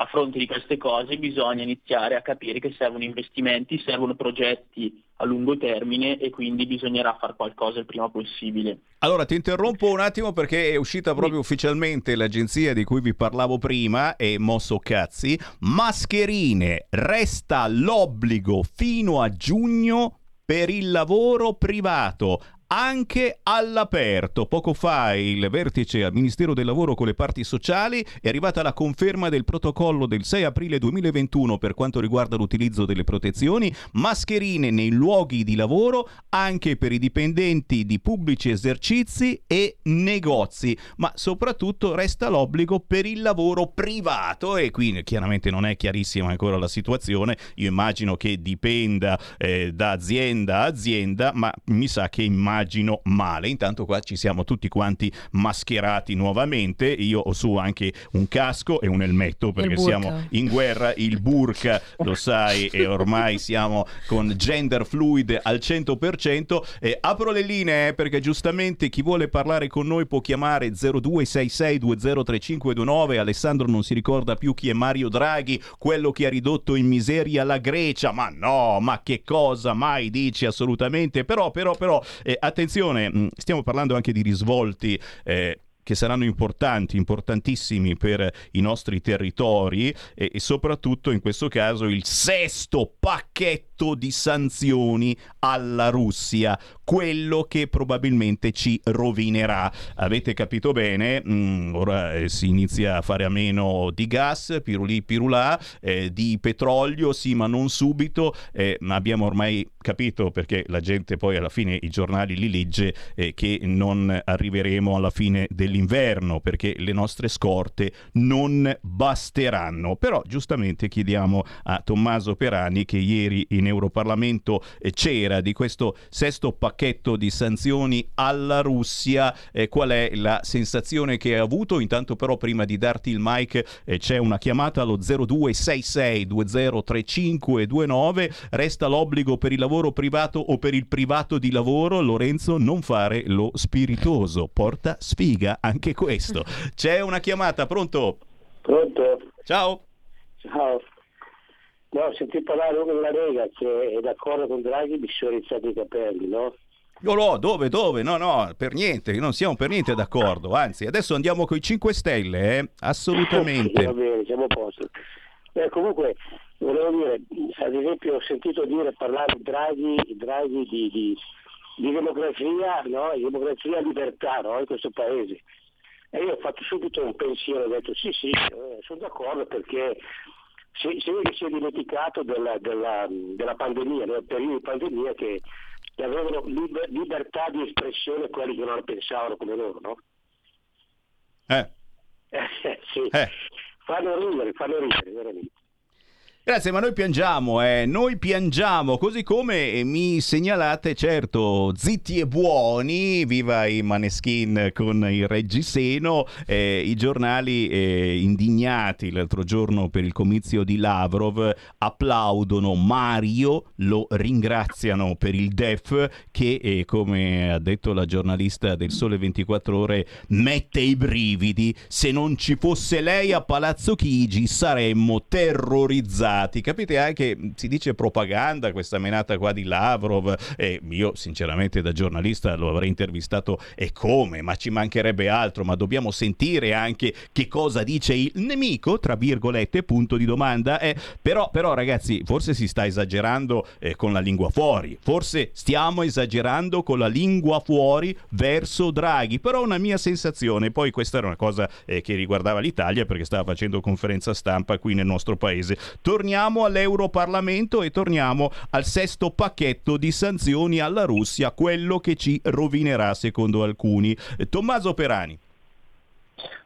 A fronte di queste cose bisogna iniziare a capire che servono investimenti, servono progetti a lungo termine e quindi bisognerà fare qualcosa il prima possibile. Allora ti interrompo un attimo perché è uscita proprio ufficialmente l'agenzia di cui vi parlavo prima e mosso cazzi. Mascherine, resta l'obbligo fino a giugno per il lavoro privato anche all'aperto. Poco fa il vertice al Ministero del Lavoro con le parti sociali è arrivata la conferma del protocollo del 6 aprile 2021 per quanto riguarda l'utilizzo delle protezioni, mascherine nei luoghi di lavoro anche per i dipendenti di pubblici esercizi e negozi, ma soprattutto resta l'obbligo per il lavoro privato e qui chiaramente non è chiarissima ancora la situazione, io immagino che dipenda eh, da azienda a azienda, ma mi sa che immagino immagino male. Intanto qua ci siamo tutti quanti mascherati nuovamente. Io ho su anche un casco e un elmetto perché siamo in guerra. Il burka, lo sai, e ormai siamo con gender fluid al 100%. Eh, apro le linee perché giustamente chi vuole parlare con noi può chiamare 0266203529. Alessandro non si ricorda più chi è Mario Draghi, quello che ha ridotto in miseria la Grecia. Ma no, ma che cosa mai dice assolutamente? Però, però, però, eh, attenzione, mm, stiamo parlando anche di risvolti. Eh, che saranno importanti, importantissimi per i nostri territori e, e, soprattutto in questo caso il sesto pacchetto di sanzioni alla Russia, quello che probabilmente ci rovinerà. Avete capito bene? Mm, ora eh, si inizia a fare a meno di gas, pirulì, pirulà, eh, di petrolio, sì, ma non subito. Eh, abbiamo ormai capito perché la gente poi alla fine i giornali li legge eh, che non arriveremo alla fine dell'inverno perché le nostre scorte non basteranno. Però giustamente chiediamo a Tommaso Perani che ieri in Europarlamento eh, c'era di questo sesto pacchetto di sanzioni alla Russia, eh, qual è la sensazione che ha avuto? Intanto però prima di darti il mic eh, c'è una chiamata allo 0266 203529, resta l'obbligo per il lavoro privato o per il privato di lavoro, Lorenzo, non fare lo spiritoso, porta sfiga anche questo. C'è una chiamata, pronto? Pronto? Ciao. Ciao. No, senti parlare uno della Lega che è d'accordo con Draghi, mi sono iniziati i capelli, no? No, no, dove, dove? No, no, per niente, non siamo per niente d'accordo. Anzi, adesso andiamo con i 5 Stelle, eh? Assolutamente. [laughs] Va bene, siamo a posto. Beh, comunque, volevo dire, ad esempio ho sentito dire parlare Draghi, Draghi di, di, di democrazia, no? Di democrazia e libertà, no? In questo paese. E io ho fatto subito un pensiero, ho detto sì, sì, eh, sono d'accordo perché vede che si è dimenticato della, della, della pandemia, del periodo di pandemia che, che avevano liber, libertà di espressione quelli che non la pensavano come loro, no? Eh. [laughs] Eh, sì. Eh. Fanno ridere, fanno ridere, veramente. Grazie, ma noi piangiamo, eh. noi piangiamo, così come mi segnalate, certo, zitti e buoni, viva i Maneskin con il reggiseno, eh, i giornali eh, indignati l'altro giorno per il comizio di Lavrov applaudono Mario, lo ringraziano per il DEF che, eh, come ha detto la giornalista del Sole 24 Ore, mette i brividi, se non ci fosse lei a Palazzo Chigi saremmo terrorizzati stati, capite anche, mh, si dice propaganda, questa menata qua di Lavrov, e io sinceramente da giornalista lo avrei intervistato e come, ma ci mancherebbe altro, ma dobbiamo sentire anche che cosa dice il nemico, tra virgolette, punto di domanda. Eh, però, però ragazzi, forse si sta esagerando eh, con la lingua fuori, forse stiamo esagerando con la lingua fuori verso Draghi, però una mia sensazione, poi questa era una cosa eh, che riguardava l'Italia perché stava facendo conferenza stampa qui nel nostro paese. Torniamo all'Europarlamento e torniamo al sesto pacchetto di sanzioni alla Russia, quello che ci rovinerà secondo alcuni. Tommaso Perani.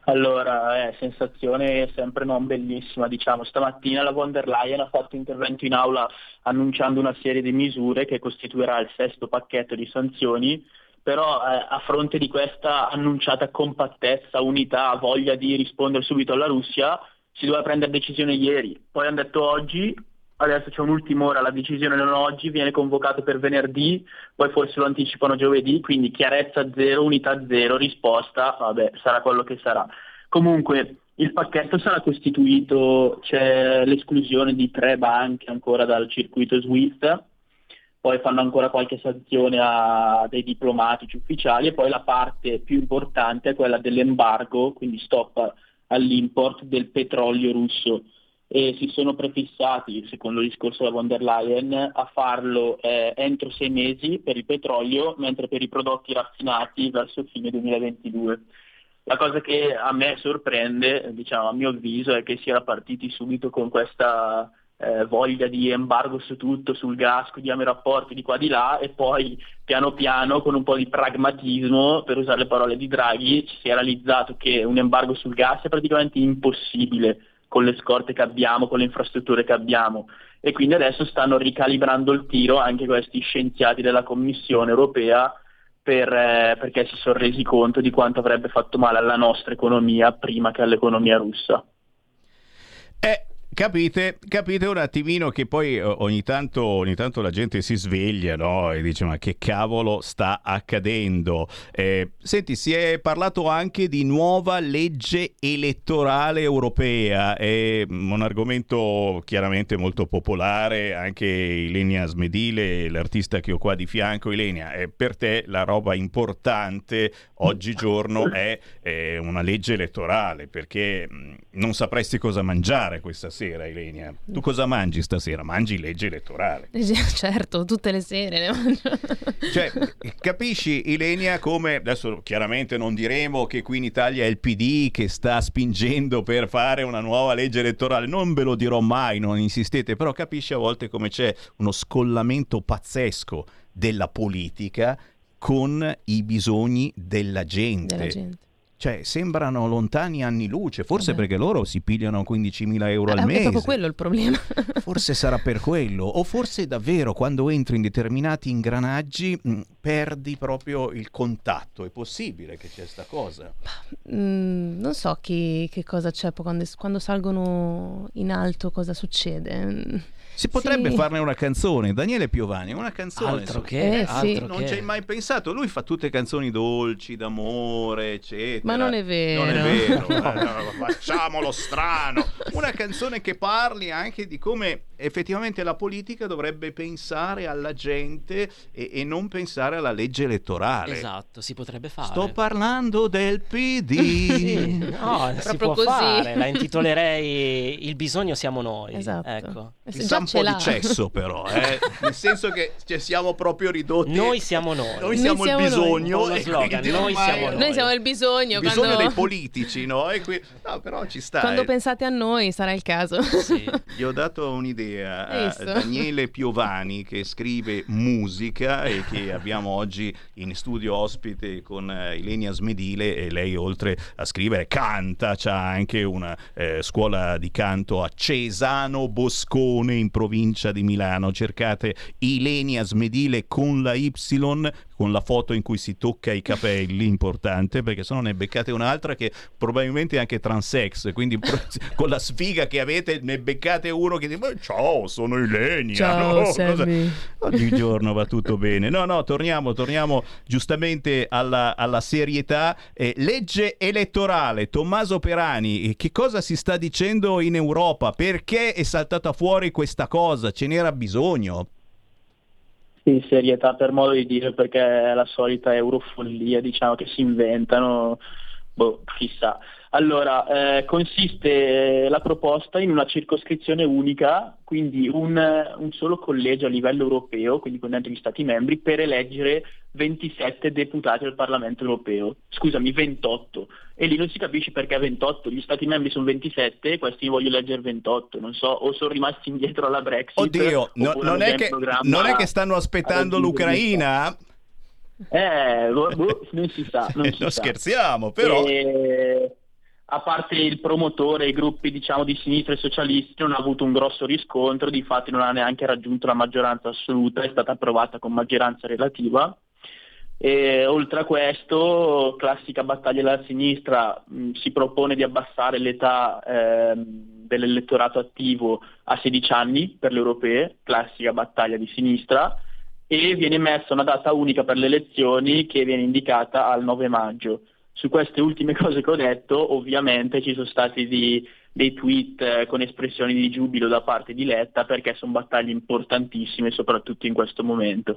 Allora, eh, sensazione sempre non bellissima, diciamo. Stamattina la von der Leyen ha fatto intervento in aula annunciando una serie di misure che costituirà il sesto pacchetto di sanzioni, però eh, a fronte di questa annunciata compattezza, unità, voglia di rispondere subito alla Russia, si doveva prendere decisione ieri. Poi hanno detto oggi, adesso c'è un'ultima ora, la decisione non oggi, viene convocato per venerdì, poi forse lo anticipano giovedì, quindi chiarezza zero, unità zero, risposta, vabbè, sarà quello che sarà. Comunque il pacchetto sarà costituito, c'è l'esclusione di tre banche ancora dal circuito SWIFT, poi fanno ancora qualche sanzione a dei diplomatici ufficiali e poi la parte più importante è quella dell'embargo, quindi stop all'import del petrolio russo e si sono prefissati, secondo il discorso della von der Leyen, a farlo eh, entro sei mesi per il petrolio, mentre per i prodotti raffinati verso fine 2022. La cosa che a me sorprende, diciamo, a mio avviso, è che si era partiti subito con questa eh, voglia di embargo su tutto, sul gas, chiudiamo i rapporti di qua di là e poi piano piano con un po' di pragmatismo, per usare le parole di Draghi, ci si è realizzato che un embargo sul gas è praticamente impossibile con le scorte che abbiamo, con le infrastrutture che abbiamo e quindi adesso stanno ricalibrando il tiro anche questi scienziati della Commissione europea per, eh, perché si sono resi conto di quanto avrebbe fatto male alla nostra economia prima che all'economia russa. Eh, Capite, capite un attimino che poi eh, ogni tanto, ogni tanto la gente si sveglia no? e dice ma che cavolo sta accadendo? Eh, senti, si è parlato anche di nuova legge elettorale europea, è un argomento chiaramente molto popolare, anche Ilenia Smedile, l'artista che ho qua di fianco, Ilenia, eh, per te la roba importante oggigiorno è eh, una legge elettorale perché mh, non sapresti cosa mangiare questa sera sera, Ilenia. Tu cosa mangi stasera? Mangi legge elettorale. [laughs] Certo, tutte le sere ne mangio. Cioè, capisci, Ilenia, come adesso chiaramente non diremo che qui in Italia è il PD che sta spingendo per fare una nuova legge elettorale, non ve lo dirò mai, non insistete, però capisci a volte come c'è uno scollamento pazzesco della politica con i bisogni della gente. Della gente. Cioè, sembrano lontani anni luce, forse Vabbè. perché loro si pigliano 15.000 euro al Eh, è mese. proprio quello il problema. [laughs] Forse sarà per quello, o forse davvero quando entri in determinati ingranaggi mh, perdi proprio il contatto. È possibile che c'è sta cosa. Mm, non so chi- che cosa c'è quando, quando salgono in alto, cosa succede. Si potrebbe sì. farne una canzone, Daniele Piovani, una canzone. Altro che, Eh, sì. altro Non che. ci hai mai pensato? Lui fa tutte canzoni dolci, d'amore, eccetera. Ma non è vero. Non è vero. eh, [laughs] no, facciamolo strano. Una canzone che parli anche di come effettivamente la politica dovrebbe pensare alla gente e, e non pensare alla legge elettorale. Esatto, si potrebbe fare. Sto parlando del PD. [laughs] Sì, no, [laughs] si Proprio può così. fare. La intitolerei Il bisogno siamo noi. Esatto. Ecco. Eh, un ce po' l'ha. di cesso però, eh? [laughs] nel senso che cioè, siamo proprio ridotti. Noi siamo noi. Noi Noi siamo il siamo noi. bisogno. E slogan, noi siamo noi. Noi siamo il bisogno, Il bisogno quando, dei politici, no? E qui- no, però ci sta. quando eh. pensate a noi sarà il caso. Sì. [laughs] Gli ho dato un'idea a? Daniele Piovani che scrive musica e che abbiamo oggi in studio ospite con eh, Ilenia Smedile e lei oltre a scrivere canta, c'ha anche una eh, scuola di canto a Cesano Boscone in provincia di Milano. Cercate Ilenia Smedile con la Y con la foto in cui si tocca i capelli, importante, perché se no ne beccate un'altra che probabilmente è anche transex, quindi [laughs] [laughs] con la sfiga che avete ne beccate uno che dice "Ma ciao, sono Ilenia. Ciao, no? Sammy." Oggigiorno va tutto bene. No, no, torniamo, torniamo giustamente alla, alla serietà. Eh, legge elettorale, Tommaso Perani, eh, che cosa si sta dicendo in Europa? Perché è saltata fuori questa cosa? Ce n'era bisogno? In serietà per modo di dire perché è la solita eurofollia diciamo che si inventano. Boh chissà allora eh, consiste la proposta in una circoscrizione unica quindi un, un solo collegio a livello europeo quindi con dentro gli stati membri per eleggere 27 deputati al Parlamento europeo scusami 28 e lì non si capisce perché 28 gli stati membri sono 27 e questi voglio eleggere 28 non so o sono rimasti indietro alla Brexit Oddio, no- non, è che, non è che stanno aspettando l'Ucraina? eh, boh, boh, non si sa. Non, [laughs] si Non sa. scherziamo, però. E, a parte il promotore, i gruppi diciamo di sinistra e socialisti non ha avuto un grosso riscontro, di fatti non ha neanche raggiunto la maggioranza assoluta, è stata approvata con maggioranza relativa. E, oltre a questo, classica battaglia della sinistra, mh, si propone di abbassare l'età ehm, dell'elettorato attivo a 16 anni per le europee, classica battaglia di sinistra, e viene messa una data unica per le elezioni che viene indicata al 9 maggio. Su queste ultime [laughs] cose che ho detto, ovviamente ci sono stati di- dei tweet eh, con espressioni di giubilo da parte di Letta perché sono battaglie importantissime, soprattutto in questo momento.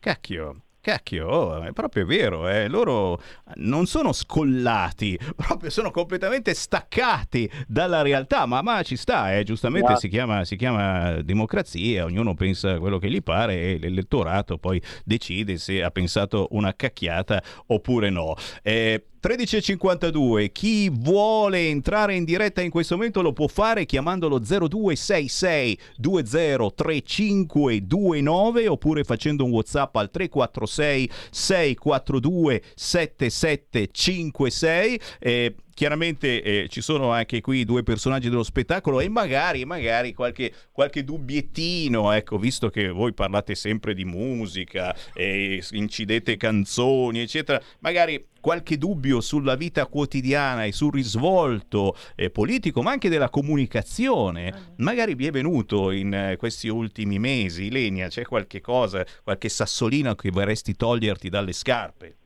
Cacchio. Cacchio, oh, è proprio vero, eh. loro non sono scollati, [laughs] proprio sono completamente staccati dalla realtà, ma, ma ci sta, eh. giustamente Esatto. si, chiama, si chiama democrazia, ognuno pensa quello che gli pare e l'elettorato poi decide se ha pensato una cacchiata oppure no. Eh, 13.52, chi vuole entrare in diretta in questo momento lo può fare chiamandolo 0266 203529 oppure facendo un whatsapp al 346 642 7756 eh, Chiaramente eh, ci sono anche qui due personaggi dello spettacolo e magari, magari qualche, qualche dubbiettino, ecco, visto che voi parlate sempre di musica e incidete canzoni, eccetera, magari qualche dubbio sulla vita quotidiana e sul risvolto eh, politico, ma anche della comunicazione, magari vi è venuto in eh, questi ultimi mesi, Lenia, c'è qualche cosa, qualche sassolino che vorresti toglierti dalle scarpe?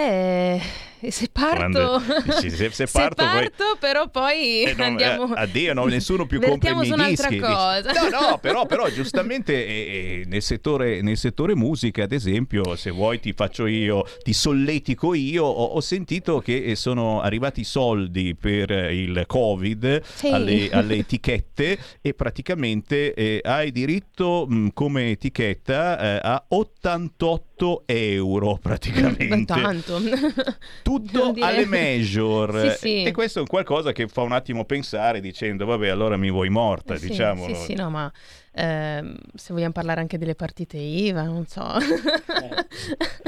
Eh, se parto, dici, se- [laughs] se parto, poi- però poi Eh, no, andiamo... eh, addio, no, nessuno più compra i miei dischi. cosa. No, no, [laughs] però, però giustamente eh, eh, nel, settore, nel settore musica, ad esempio, se vuoi ti faccio io, ti solletico io, ho, ho sentito che eh, sono arrivati i soldi per eh, il Covid Sì. alle, [laughs] alle etichette e praticamente hai diritto mh, come etichetta a 88 euro praticamente [laughs] Tanto. [laughs] tutto alle major Sì, sì. e questo è un qualcosa che fa un attimo pensare dicendo vabbè allora mi vuoi morta Eh sì, diciamolo Sì, sì, no, ma ehm, se vogliamo parlare anche delle partite IVA, non so.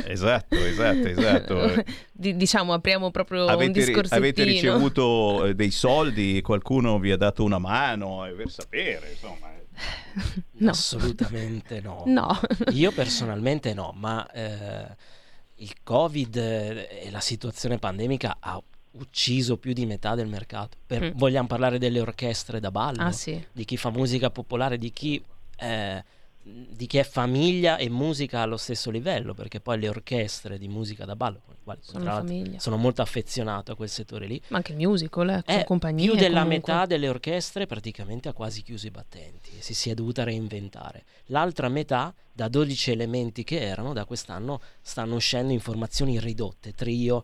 esatto esatto esatto [laughs] Di- diciamo, apriamo proprio un avete, ri- discorsettino. avete ricevuto eh, dei soldi qualcuno vi ha dato una mano eh, per sapere insomma No. Assolutamente no. No. Io personalmente no, ma eh, il Covid e la situazione pandemica ha ucciso più di metà del mercato. Per- Mm. Vogliamo parlare delle orchestre da ballo, Ah, sì. di chi fa musica popolare, di chi, eh, di chi è famiglia e musica allo stesso livello, perché poi le orchestre di musica da ballo, con le quali Sono sono molto affezionato a quel settore lì, Ma anche il musical, eh, è compagnie. più della comunque. metà delle orchestre praticamente ha quasi chiuso i battenti e si, si è dovuta reinventare. L'altra metà, da 12 elementi che erano, da quest'anno stanno uscendo informazioni ridotte, trio,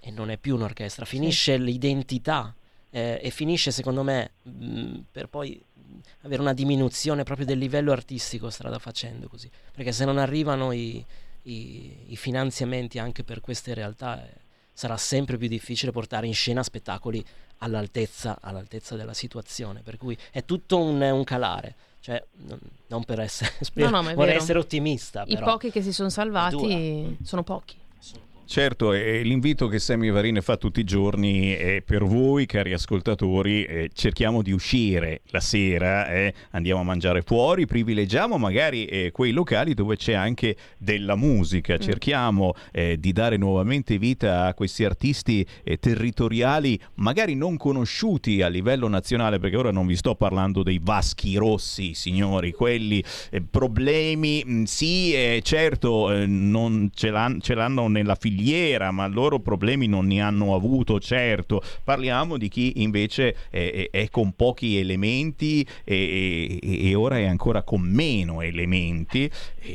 e non è più un'orchestra. Finisce l'identità eh, e finisce, secondo me, mh, per poi avere una diminuzione proprio del livello artistico strada facendo così. Perché se non arrivano i, i- i finanziamenti anche per queste realtà, eh, sarà sempre più difficile portare in scena spettacoli all'altezza, all'altezza della situazione. Per cui è tutto un, un calare. Cioè, non, per essere, [laughs] No, no, è vorrei vero. essere ottimista. I però. pochi che si sono salvati sono pochi. Certo, e l'invito che Sammy Varine fa tutti i giorni è per voi, cari ascoltatori, eh, cerchiamo di uscire la sera, eh, andiamo a mangiare fuori, privilegiamo magari eh, quei locali dove c'è anche della musica, Mm. cerchiamo eh, di dare nuovamente vita a questi artisti eh, territoriali, magari non conosciuti a livello nazionale, perché ora non vi sto parlando dei vaschi rossi, signori, quelli eh, problemi, mh, sì, eh, certo, non ce, l'han- ce l'hanno nella filiera, ma loro problemi non ne hanno avuto, certo. Parliamo di chi invece è, è- è con pochi elementi e, e- e ora è ancora con meno elementi,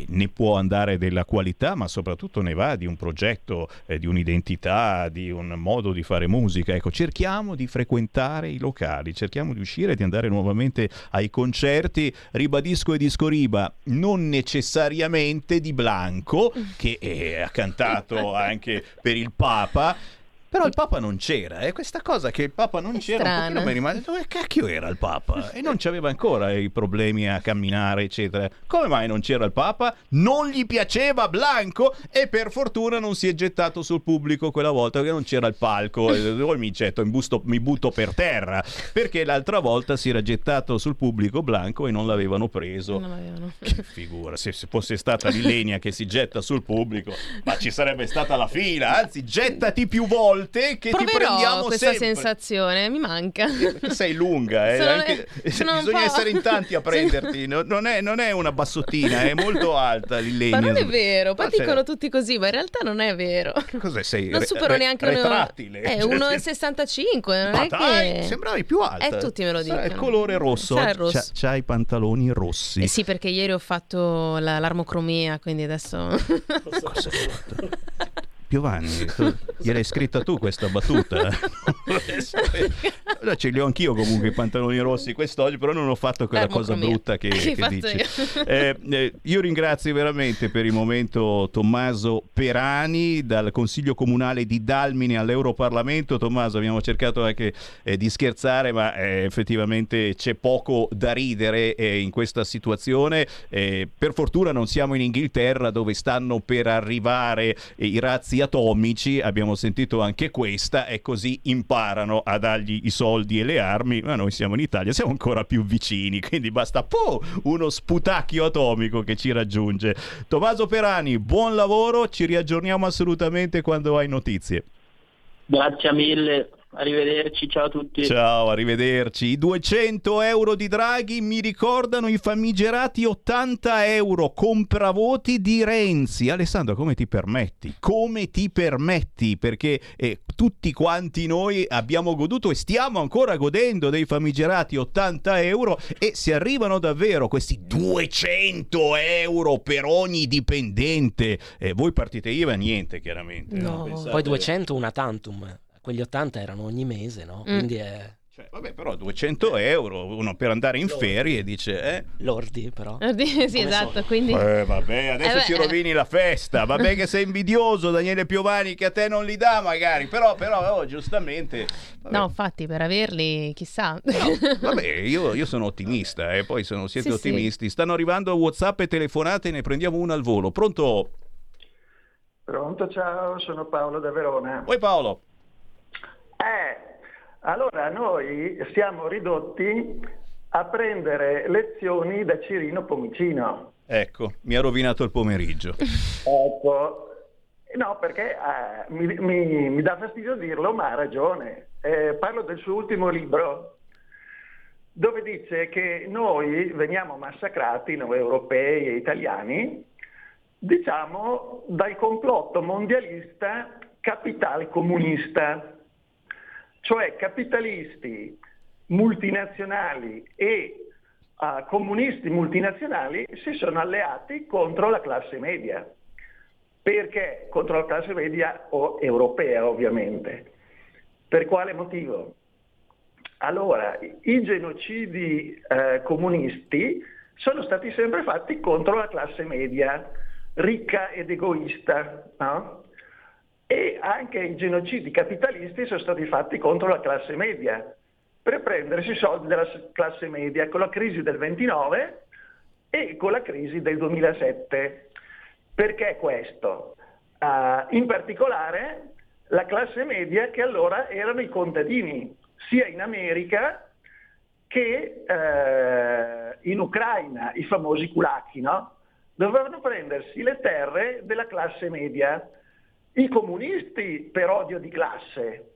ne può andare della qualità, ma soprattutto ne va di un progetto, eh, di un'identità, di un modo di fare musica. Ecco, cerchiamo di frequentare i locali, cerchiamo di uscire, di andare nuovamente ai concerti. Ribadisco e disco riba, non necessariamente di Blanco, che eh, ha cantato [laughs] anche per il Papa. Però il Papa non c'era, e questa cosa che il Papa non c'era un strano. pochino mi rimane dove cacchio era il Papa? E non c'aveva ancora i problemi a camminare, eccetera. Come mai non c'era il Papa? Non gli piaceva Blanco e per fortuna non si è gettato sul pubblico quella volta perché non c'era il palco. [laughs] Poi mi getto, mi, busto- mi butto per terra perché l'altra volta si era gettato sul pubblico Blanco e non l'avevano preso. Non avevano. Che figura, se, se fosse stata Lilenia che si getta sul pubblico, ma ci sarebbe stata la fila, anzi gettati più volte che ti Proverò prendiamo questa sempre. sensazione, mi manca. Sei lunga, eh, Sono- anche- [laughs] sono bisogna essere in tanti a [laughs] prenderti, no- non, è, non è una bassottina, è molto alta Lilenia. Ma non è vero, poi Ma c'è- dicono tutti così, ma in realtà non è vero. Cos'è sei? Non re- supero re- neanche retrattile? È Cioè, 1,65, non è dai, che... sembravi più alta. Eh, tutti me lo dicono. il colore rosso. Sarà il rosso. C'ha, c'ha i pantaloni rossi. Eh sì, perché ieri ho fatto la- l'armocromia, quindi adesso... Giovanni, [laughs] tu- gliel'hai scritta tu questa battuta? [laughs] Allora, ce li ho anch'io comunque i pantaloni rossi quest'oggi, però non ho fatto quella cosa L'armocromia. brutta che, [laughs] Che che dici. io. Eh, eh, io ringrazio veramente per il momento Tommaso Perani dal Consiglio Comunale di Dalmine all'Europarlamento. Tommaso, abbiamo cercato anche eh, di scherzare, ma eh, effettivamente c'è poco da ridere eh, in questa situazione. Eh, per fortuna non siamo in Inghilterra dove stanno per arrivare eh, i razzi atomici, abbiamo sentito anche questa e così imparano a dargli i soldi e le armi, ma noi siamo in Italia, siamo ancora più vicini, quindi basta po' uno sputacchio atomico che ci raggiunge. Tommaso Perani, buon lavoro, ci riaggiorniamo assolutamente quando hai notizie. Grazie mille, arrivederci, ciao a tutti. Ciao, arrivederci. I 200 euro di Draghi mi ricordano i famigerati 80 euro compravoti di Renzi. Alessandro, come ti permetti? Come ti permetti? Perché eh, tutti quanti noi abbiamo goduto e stiamo ancora godendo dei famigerati 80 euro e si arrivano davvero questi 200 euro per ogni dipendente. Eh, voi partite IVA? Niente, chiaramente. No. Pensate- Poi 200 una tantum. Quelli 80 erano ogni mese, no? Mm. Quindi è... Cioè, vabbè, però 200 euro uno per andare in ferie dice, eh? Lordi, però. sì, esatto, quindi... Eh, vabbè, adesso Eh, ci eh. rovini la festa. Vabbè che sei invidioso, Daniele Piovani, che a te non li dà magari. Però, però oh, giustamente. vabbè. No, infatti, per averli, chissà. [laughs] Vabbè, io, io sono ottimista, e poi se non siete Sì, sì. ottimisti. Stanno arrivando WhatsApp e telefonate, ne prendiamo una al volo. Pronto? Pronto, ciao, sono Paolo da Verona. Oi Paolo. Eh, allora noi siamo ridotti a prendere lezioni da Cirino Pomicino. Ecco, mi ha rovinato il pomeriggio. Ecco, no, perché eh, mi, mi- mi dà fastidio dirlo, ma ha ragione. Eh, parlo del suo ultimo libro, dove dice che noi veniamo massacrati, noi europei e italiani, diciamo dal complotto mondialista capital comunista, cioè capitalisti multinazionali e eh, comunisti multinazionali si sono alleati contro la classe media. Perché? Contro la classe media o europea ovviamente. Per quale motivo? Allora, i genocidi eh, comunisti sono stati sempre fatti contro la classe media, ricca ed egoista, no? E anche i genocidi capitalisti sono stati fatti contro la classe media, per prendersi i soldi della classe media con la crisi del 29 e con la crisi del 2007. Perché questo? eh, in particolare la classe media che allora erano i contadini, sia in America che eh, in Ucraina, i famosi kulaki, no? Dovevano prendersi le terre della classe media, i comunisti per odio di classe,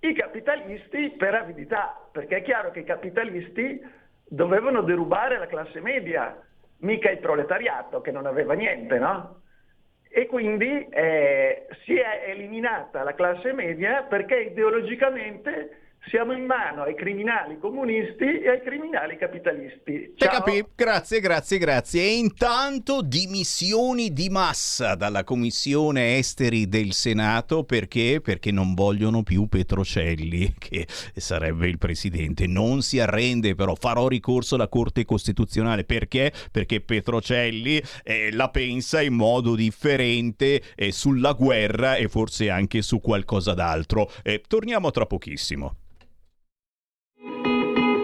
i capitalisti per avidità, perché è chiaro che i capitalisti dovevano derubare la classe media, mica il proletariato che non aveva niente, no? E quindi eh, si è eliminata la classe media perché ideologicamente siamo in mano ai criminali comunisti e ai criminali capitalisti. Ciao. Grazie, grazie, grazie. E intanto dimissioni di massa dalla Commissione Esteri del Senato perché? Perché non vogliono più Petrocelli, [laughs] che sarebbe il presidente. Non si arrende, però farò ricorso alla Corte Costituzionale. Perché? Perché Petrocelli eh, la pensa in modo differente eh, sulla guerra e forse anche su qualcosa d'altro. Eh, torniamo tra pochissimo.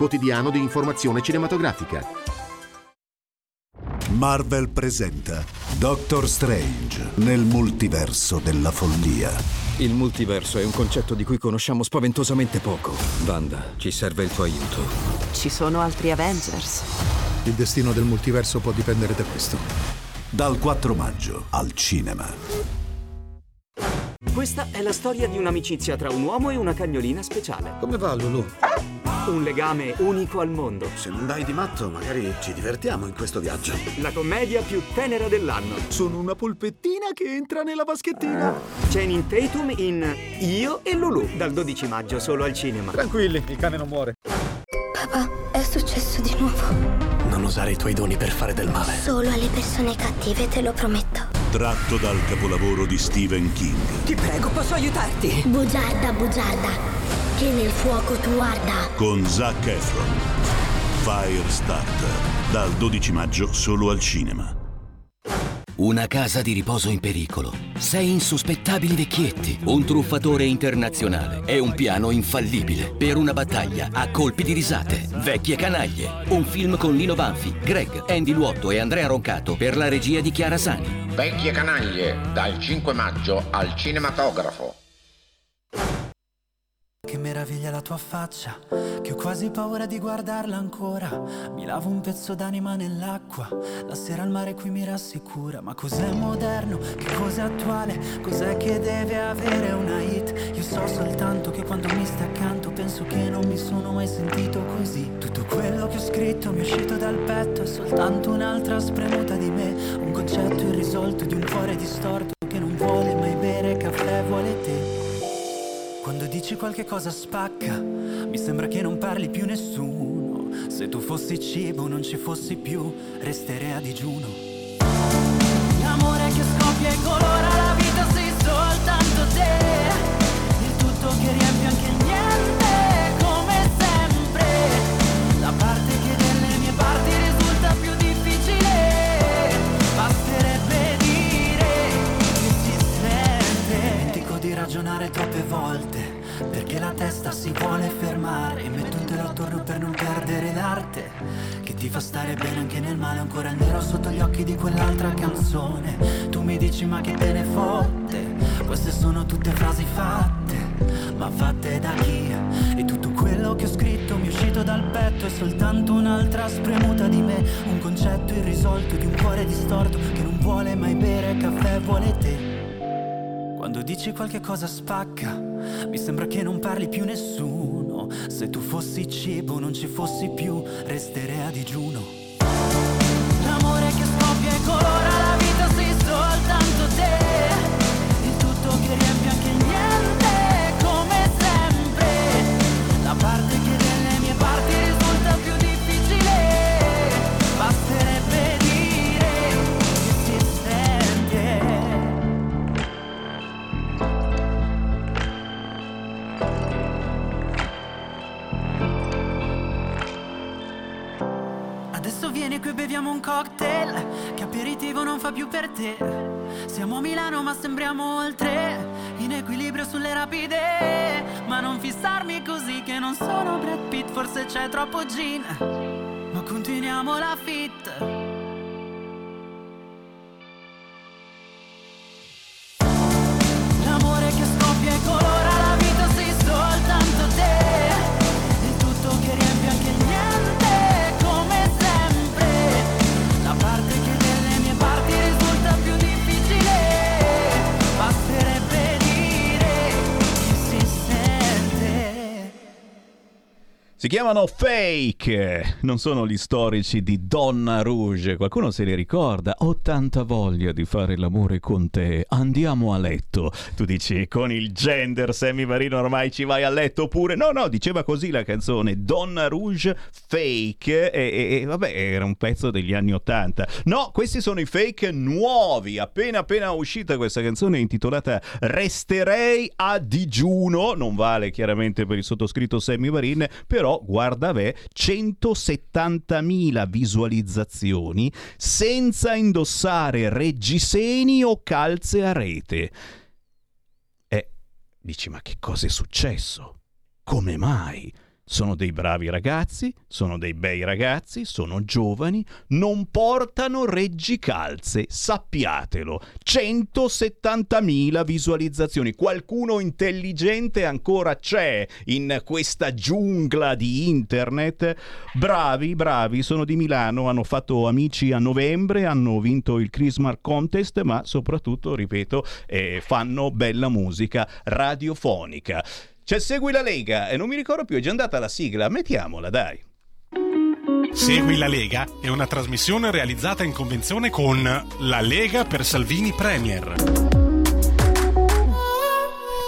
quotidiano di informazione cinematografica. Marvel presenta Doctor Strange nel multiverso della follia. Il multiverso è un concetto di cui conosciamo spaventosamente poco. Wanda, ci serve il tuo aiuto. Ci sono altri Avengers. Il destino del multiverso può dipendere da questo. Dal 4 maggio al cinema. Questa è la storia di un'amicizia tra un uomo e una cagnolina speciale. Come va Lulu? Un legame unico al mondo. Se non dai di matto, magari ci divertiamo in questo viaggio. La commedia più tenera dell'anno. Sono una polpettina che entra nella vaschettina. Channing Tatum in Io e Lulu, dal 12 maggio solo al cinema. Tranquilli, il cane non muore. Papà, è successo di nuovo. Non usare i tuoi doni per fare del male. Solo alle persone cattive, te lo prometto. Tratto dal capolavoro di Stephen King. Ti prego, posso aiutarti? Bugiarda, bugiarda. Che nel fuoco tu arda. Con Zac Efron. Firestarter. Dal 12 maggio solo al cinema. Una casa di riposo in pericolo. Sei insospettabili vecchietti. Un truffatore internazionale. E un piano infallibile. Per una battaglia a colpi di risate. Vecchie canaglie. Un film con Lino Banfi, Greg, Andy Luotto e Andrea Roncato per la regia di Chiara Sani. Vecchie canaglie, dal 5 maggio al cinematografo. Che meraviglia la tua faccia, che ho quasi paura di guardarla ancora. Mi lavo un pezzo d'anima nell'acqua, la sera al mare qui mi rassicura. Ma cos'è moderno, che cos'è attuale, cos'è che deve avere una hit? Io so soltanto che quando mi stai accanto penso che non mi sono mai sentito così. Tutto quello che ho scritto mi è uscito dal petto, è soltanto un'altra spremuta di me. Un concetto irrisolto di un cuore distorto dici qualche cosa spacca, mi sembra che non parli più nessuno. Se tu fossi cibo, non ci fossi più, resterei a digiuno. L'amore che scoppia e colora la vita sei soltanto te. Il tutto che riempie anche il niente, come sempre. La parte che delle mie parti risulta più difficile. Basterebbe dire che si sente. Dimentico di ragionare troppe volte. Perché la testa si vuole fermare. E metto un telo attorno per non perdere l'arte. Che ti fa stare bene anche nel male. Ancora il nero sotto gli occhi di quell'altra canzone. Tu mi dici ma che te ne fotte. Queste sono tutte frasi fatte. Ma fatte da chi? E tutto quello che ho scritto mi è uscito dal petto. È soltanto un'altra spremuta di me. Un concetto irrisolto di un cuore distorto. Che non vuole mai bere caffè, vuole te. Quando dici qualche cosa spacca, mi sembra che non parli più nessuno. Se tu fossi cibo, non ci fossi più, resterei a digiuno. L'amore che scoppia e colora vieni qui beviamo un cocktail Che aperitivo non fa più per te. Siamo a Milano ma sembriamo oltre In equilibrio sulle rapide. Ma non fissarmi così che non sono Brad Pitt Forse c'è troppo gin. Ma continuiamo la fit Si chiamano Fake, non sono gli storici di Donna Rouge. Qualcuno se li ricorda? Ho tanta voglia di fare l'amore con te. Andiamo a letto. Tu dici con il gender Sammy Marino ormai ci vai a letto pure? No, no, diceva così la canzone Donna Rouge Fake e, e- e vabbè, era un pezzo degli anni Ottanta. No, questi sono i fake nuovi. Appena appena uscita questa canzone intitolata Resterei a digiuno. Non vale chiaramente per il sottoscritto Sammy Varin, però guarda ve 170.000 visualizzazioni senza indossare reggiseni o calze a rete. E dici ma che cosa è successo? Come mai? Sono dei bravi ragazzi, sono dei bei ragazzi, sono giovani, non portano reggicalze, sappiatelo. 170.000 visualizzazioni. Qualcuno intelligente ancora c'è in questa giungla di internet. Bravi, bravi, sono di Milano, hanno fatto amici a novembre, hanno vinto il Christmas Contest, ma soprattutto, ripeto, eh, fanno bella musica radiofonica. C'è Segui la Lega e non mi ricordo più, è già andata la sigla, mettiamola dai. Segui la Lega è una trasmissione realizzata in convenzione con La Lega per Salvini Premier.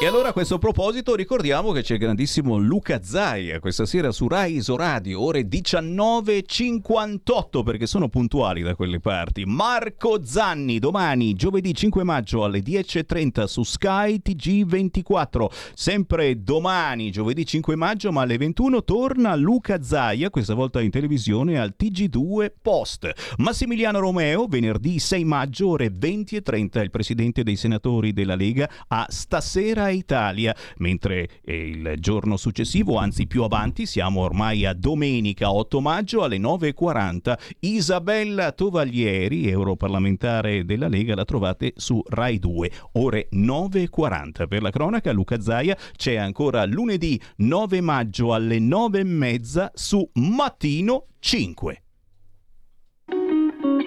E allora a questo proposito ricordiamo che c'è il grandissimo Luca Zaia questa sera su Rai Isoradio, ore 19.58 perché sono puntuali da quelle parti. Marco Zanni domani, giovedì 5 maggio alle 10.30 su Sky TG24. Sempre domani, giovedì 5 maggio ma alle 21 torna Luca Zaia, questa volta in televisione al TG2 Post. Massimiliano Romeo, venerdì 6 maggio ore 20.30, il presidente dei senatori della Lega a Stasera Italia, mentre eh, il giorno successivo, anzi più avanti, siamo ormai a domenica 8 maggio alle 9.40, Isabella Tovaglieri, europarlamentare della Lega, la trovate su Rai 2, ore 9.40. Per la cronaca, Luca Zaia c'è ancora lunedì 9 maggio alle 9.30 su Mattino 5.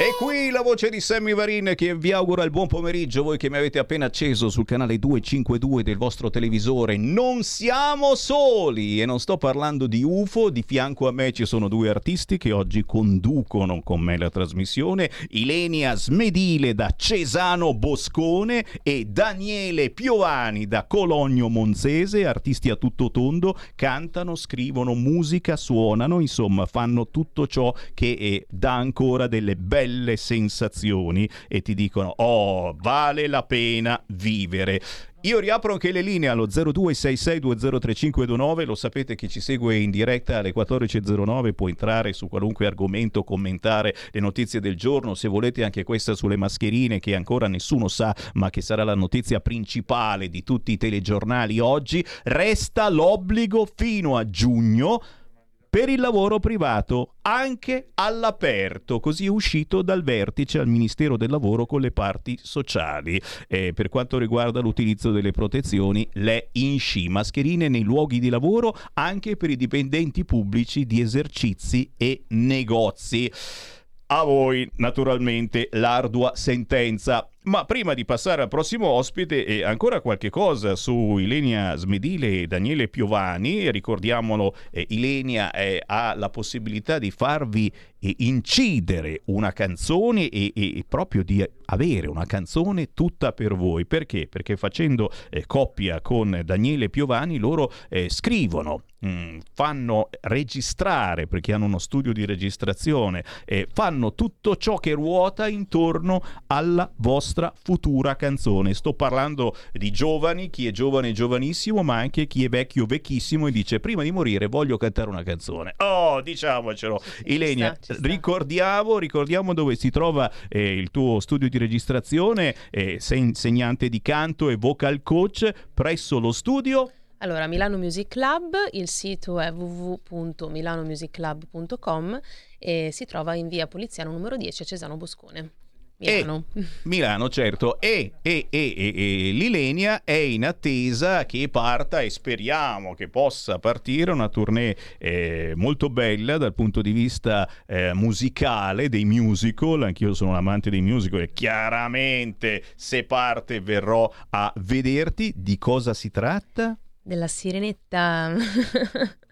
E qui la voce di Sammy Varin che vi augura il buon pomeriggio, voi che mi avete appena acceso sul canale 252 del vostro televisore. Non siamo soli e non sto parlando di UFO, di fianco a me ci sono due artisti che oggi conducono con me la trasmissione, Ilenia Smedile da Cesano Boscone e Daniele Piovani da Cologno Monzese, artisti a tutto tondo, cantano, scrivono musica, suonano, insomma fanno tutto ciò che eh, dà ancora delle belle sensazioni e ti dicono oh vale la pena vivere io riapro anche le linee allo 0266203529, lo sapete che ci segue in diretta alle 14.09, può entrare su qualunque argomento, commentare le notizie del giorno, se volete anche questa sulle mascherine che ancora nessuno sa, ma che sarà la notizia principale di tutti i telegiornali oggi, resta l'obbligo fino a giugno per il lavoro privato anche all'aperto, così è uscito dal vertice al Ministero del Lavoro con le parti sociali. Eh, per quanto riguarda l'utilizzo delle protezioni, le INSCI, mascherine nei luoghi di lavoro anche per i dipendenti pubblici di esercizi e negozi. A voi, naturalmente, l'ardua sentenza. Ma prima di passare al prossimo ospite, e ancora qualche cosa su Ilenia Smedile e Daniele Piovani. Ricordiamolo, eh, Ilenia eh, ha la possibilità di farvi eh, incidere una canzone e, e- e proprio di avere una canzone tutta per voi. Perché? Perché facendo eh, coppia con Daniele Piovani, loro eh, scrivono mm, fanno registrare perché hanno uno studio di registrazione, eh, fanno tutto ciò che ruota intorno alla vostra vostra futura canzone. Sto parlando di giovani, chi è giovane giovanissimo, ma anche chi è vecchio vecchissimo e dice prima di morire voglio cantare una canzone. Oh, diciamocelo. Ilenia, ci sta. ricordiamo, ricordiamo dove si trova eh, il tuo studio di registrazione, eh, sei insegnante di canto e vocal coach presso lo studio Allora, Milano Music Club, il sito è www.milanomusicclub.com e si trova in via Poliziano numero 10 a Cesano Boscone. Milano. Milano, certo. E, e, e, e- e l'Ilenia è in attesa che parta e speriamo che possa partire una tournée eh, molto bella dal punto di vista eh, musicale, dei musical. Anch'io sono un amante dei musical e chiaramente se parte verrò a vederti. Di cosa si tratta? Della Sirenetta.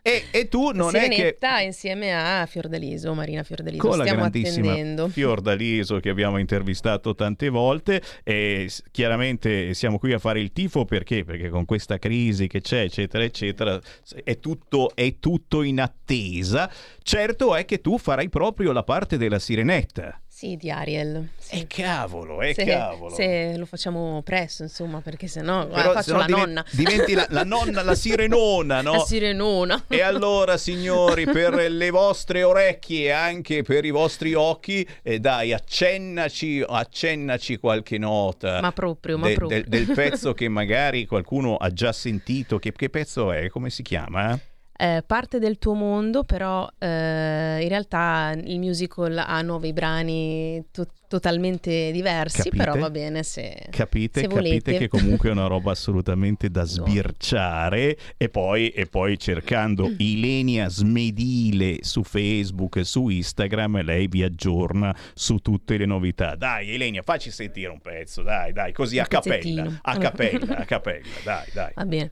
E, e tu non è che... Sirenetta insieme a Fiordaliso, Marina Fiordaliso. con la Stiamo grandissima attendendo. Fiordaliso che abbiamo intervistato tante volte e chiaramente siamo qui a fare il tifo perché? Perché con questa crisi che c'è eccetera eccetera è tutto, è tutto in attesa certo è che tu farai proprio la parte della sirenetta Sì, di Ariel. Sì. e cavolo e se, cavolo se lo facciamo presto, insomma, perché sennò Però guarda, faccio sennò la diven- nonna. diventi la, la nonna la sirenona [laughs] no? La sirenona. E allora, signori, per le vostre orecchie e anche per i vostri occhi, eh, dai, accennaci, accennaci qualche nota. Ma proprio, ma de- proprio. del- del pezzo [laughs] che magari qualcuno ha già sentito. Che, che pezzo è? Come si chiama? Eh, parte del tuo mondo, però eh, in realtà il musical ha nuovi brani to- totalmente diversi, Capite? però va bene se, Capite, se capite che comunque è una roba assolutamente da sbirciare e poi, e poi cercando Ilenia Smedile su Facebook, su Instagram, lei vi aggiorna su tutte le novità. Dai Ilenia, facci sentire un pezzo, dai, dai, così Un a pezzettino. a capella, a capella, dai, dai. Va bene.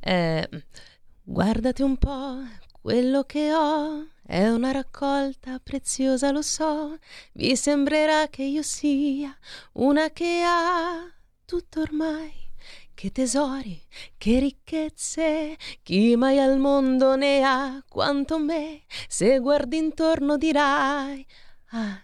Eh, guardate un po', quello che ho è una raccolta preziosa, lo so. Vi sembrerà che io sia una che ha tutto ormai. Che tesori, che ricchezze, chi mai al mondo ne ha quanto me. Se guardi intorno dirai, ah,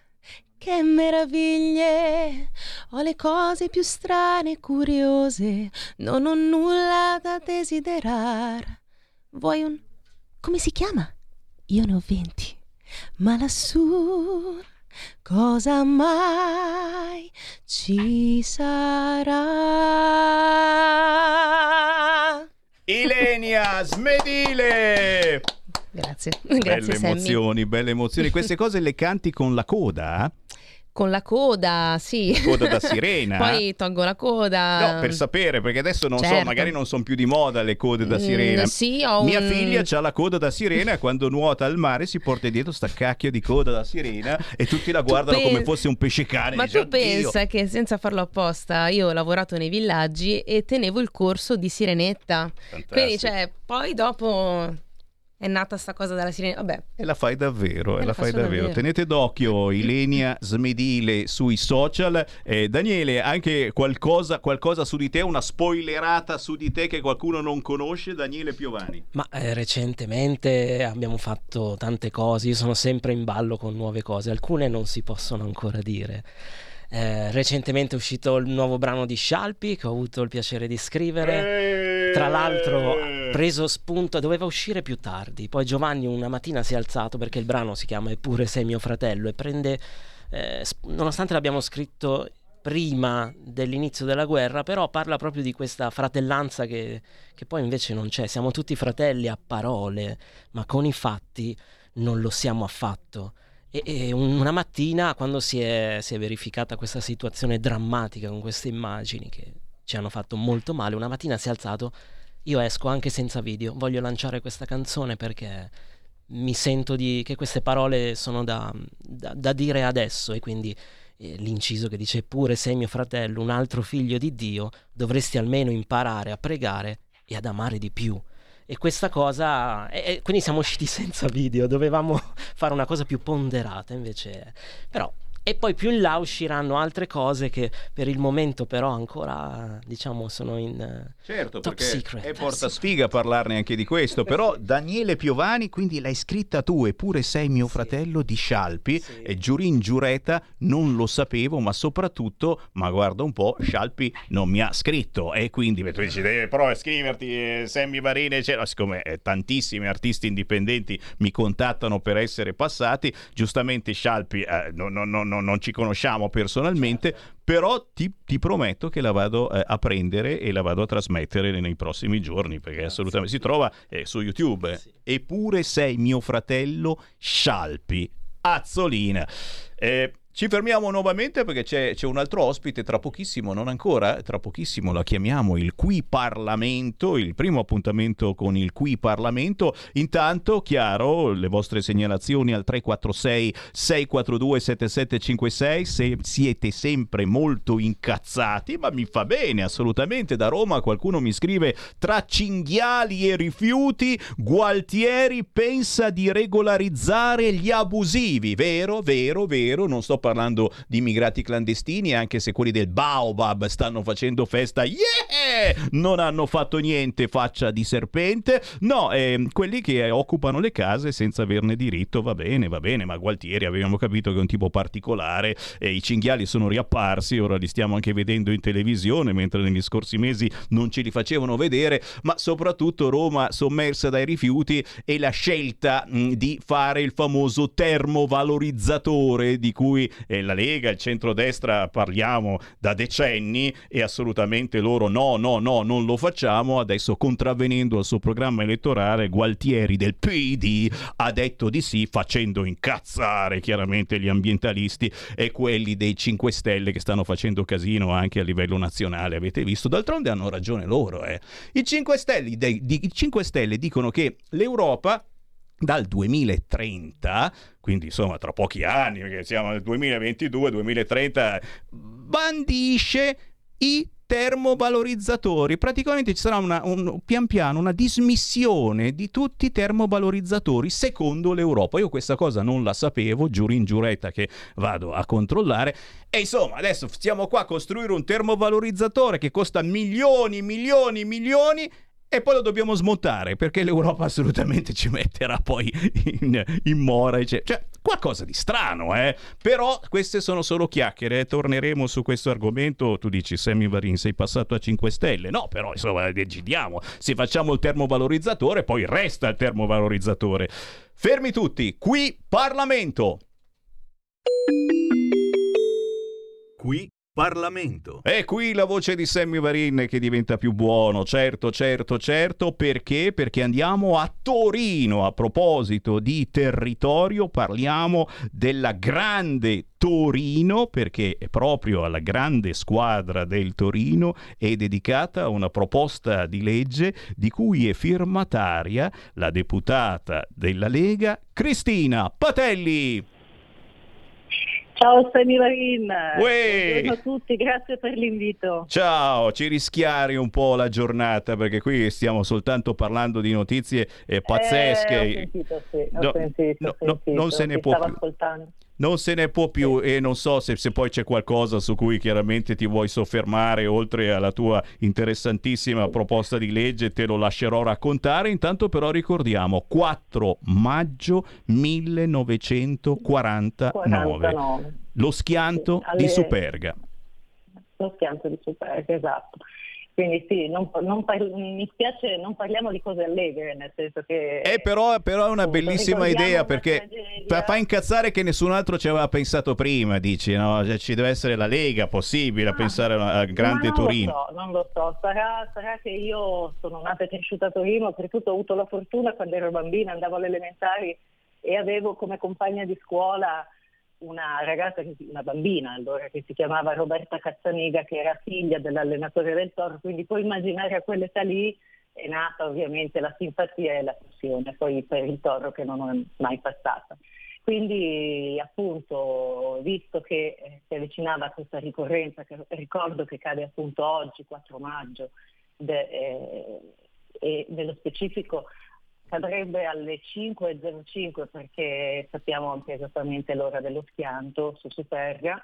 che meraviglie! Ho le cose più strane e curiose, non ho nulla da desiderare. Vuoi un... come si chiama? Io ne ho venti, ma lassù cosa mai ci sarà? Ilenia Smedile! Grazie, Belle grazie Sammy. emozioni, belle emozioni. Queste cose le canti con la coda? Con la coda, sì. Coda da sirena? [laughs] Poi tolgo la coda. No, per sapere, perché adesso non so, Certo. magari non sono più di moda le code da Mm, sirena. sì, ho Mia un- figlia ha la coda da sirena e quando nuota al mare si porta dietro sta cacchio di coda da sirena e tutti la guardano pen- come fosse un pesce cane. Ma Dice, tu pensa che senza farlo apposta io ho lavorato nei villaggi e tenevo il corso di sirenetta. Quindi, cioè, poi dopo è nata sta cosa della sirena. Vabbè, E la fai davvero, e la la fai davvero. davvero. Tenete d'occhio [laughs] Ilenia Smedile sui social. Eh, Daniele, anche qualcosa, qualcosa su di te, una spoilerata su di te che qualcuno non conosce, Daniele Piovani. Ma eh, recentemente abbiamo fatto tante cose, io sono sempre in ballo con nuove cose, alcune non si possono ancora dire. Eh, recentemente è uscito il nuovo brano di Scialpi che ho avuto il piacere di scrivere. Tra l'altro, ha preso spunto, doveva uscire più tardi. Poi Giovanni una mattina si è alzato perché il brano si chiama Eppure sei mio fratello e prende, eh, nonostante l'abbiamo scritto prima dell'inizio della guerra, però parla proprio di questa fratellanza che, che poi invece non c'è. Siamo tutti fratelli a parole, ma con i fatti non lo siamo affatto. E, un- una mattina, quando si è, si è verificata questa situazione drammatica con queste immagini che ci hanno fatto molto male, una mattina si è alzato, io esco anche senza video, voglio lanciare questa canzone perché mi sento di, che queste parole sono da, da- da dire adesso e quindi eh, l'inciso che dice pure sei mio fratello, un altro figlio di Dio, dovresti almeno imparare a pregare e ad amare di più. E questa cosa, e- quindi siamo usciti [laughs] senza video, dovevamo [laughs] fare una cosa più ponderata, invece, però e poi più in là usciranno altre cose che per il momento però ancora diciamo sono in eh, Certo, top perché secret. è porta sfiga parlarne anche di questo, però Daniele Piovani, quindi l'hai scritta tu, eppure sei mio fratello di Scialpi, e Giurin Giureta non lo sapevo, ma soprattutto, ma guarda un po', Scialpi non mi ha scritto, e quindi tu dici, devi però scriverti, eh, Sammy Varine, eccetera, siccome eh, tantissimi artisti indipendenti mi contattano per essere passati, giustamente Scialpi eh, no- no- no- no- non ci conosciamo personalmente, però ti, ti prometto che la vado eh, a prendere e la vado a trasmettere nei prossimi giorni perché assolutamente si trova eh, su YouTube. Eppure sei mio fratello Scialpi. Azzolina. Eh, ci fermiamo nuovamente perché c'è, c'è un altro ospite tra pochissimo, non ancora, tra pochissimo la chiamiamo il Qui Parlamento, il primo appuntamento con il Qui Parlamento. Intanto, chiaro, le vostre segnalazioni al 346 642 7756 se siete sempre molto incazzati, ma mi fa bene assolutamente. Da Roma qualcuno mi scrive tra cinghiali e rifiuti, Gualtieri pensa di regolarizzare gli abusivi. Vero, vero, vero, non sto parlando di immigrati clandestini, anche se quelli del Baobab stanno facendo festa, yeah! Non hanno fatto niente, faccia di serpente. No, ehm, quelli che occupano le case senza averne diritto, va bene, va bene, ma Gualtieri avevamo capito che è un tipo particolare e i cinghiali sono riapparsi, ora li stiamo anche vedendo in televisione, mentre negli scorsi mesi non ce li facevano vedere, ma soprattutto Roma sommersa dai rifiuti e la scelta mh, di fare il famoso termovalorizzatore di cui eh, la Lega, il centrodestra parliamo da decenni e assolutamente loro no, no, no, non lo facciamo. Adesso contravvenendo al suo programma elettorale, Gualtieri del PD ha detto di sì facendo incazzare chiaramente gli ambientalisti e quelli dei 5 Stelle che stanno facendo casino anche a livello nazionale, avete visto? D'altronde hanno ragione loro, eh. I 5 Stelle, dei- di- i 5 Stelle dicono che l'Europa dal 2030, quindi insomma tra pochi anni, perché siamo nel 2022-2030, bandisce i termovalorizzatori. Praticamente ci sarà una, un, pian piano una dismissione di tutti i termovalorizzatori secondo l'Europa. Io questa cosa non la sapevo, giuro in giuretta che vado a controllare. E insomma, adesso stiamo qua a costruire un termovalorizzatore che costa milioni, milioni, milioni e poi lo dobbiamo smontare perché l'Europa assolutamente ci metterà poi in, in mora. ecce- Cioè, qualcosa di strano, eh? Però queste sono solo chiacchiere. eh. Torneremo su questo argomento. Tu dici, Sammy Varin, sei passato a 5 Stelle. No, però insomma, decidiamo. Se facciamo il termovalorizzatore, poi resta il termovalorizzatore. Fermi tutti, qui Parlamento. Qui Parlamento. E qui la voce di Sammy Varin che diventa più buono, certo, certo, certo, perché? Perché andiamo a Torino. A proposito di territorio, parliamo della grande Torino, perché proprio alla grande squadra del Torino è dedicata una proposta di legge di cui è firmataria la deputata della Lega Cristina Patelli. Ciao Sammy Varin, Uè. buongiorno a tutti, grazie per l'invito. Ciao, ci rischiari un po' la giornata perché qui stiamo soltanto parlando di notizie eh, pazzesche. Eh, ho sentito, sì, ho No, sentito, no, sentito, non se ne può più. ascoltando. Non se ne può più e non so se, se poi c'è qualcosa su cui chiaramente ti vuoi soffermare oltre alla tua interessantissima proposta di legge, te lo lascerò raccontare. Intanto però ricordiamo 4 maggio 1949, 49. lo schianto Sì, alle- di Superga. Lo schianto di Superga, esatto. Quindi sì, non, non par- mi spiace, non parliamo di cose allegre, nel senso che... Eh, però, però è una bellissima idea perché tragedia. fa, incazzare che nessun altro ci aveva pensato prima, dici, no? Cioè, ci deve essere la Lega possibile a pensare a- grande non Torino. Lo so, non lo so, sarà, sarà che io sono nata e cresciuta a Torino, oltretutto ho avuto la fortuna quando ero bambina, andavo alle elementari e avevo come compagna di scuola una ragazza, una bambina allora, che si chiamava Roberta Cazzaniga, che era figlia dell'allenatore del Toro, quindi puoi immaginare a quell'età lì è nata ovviamente la simpatia e la passione, poi per il Toro che non ho mai passata. Quindi appunto, visto che eh, si avvicinava questa ricorrenza, che ricordo che cade appunto oggi, 4 maggio, de- eh, e nello specifico cadrebbe alle 5.05 perché sappiamo anche esattamente l'ora dello schianto su Superga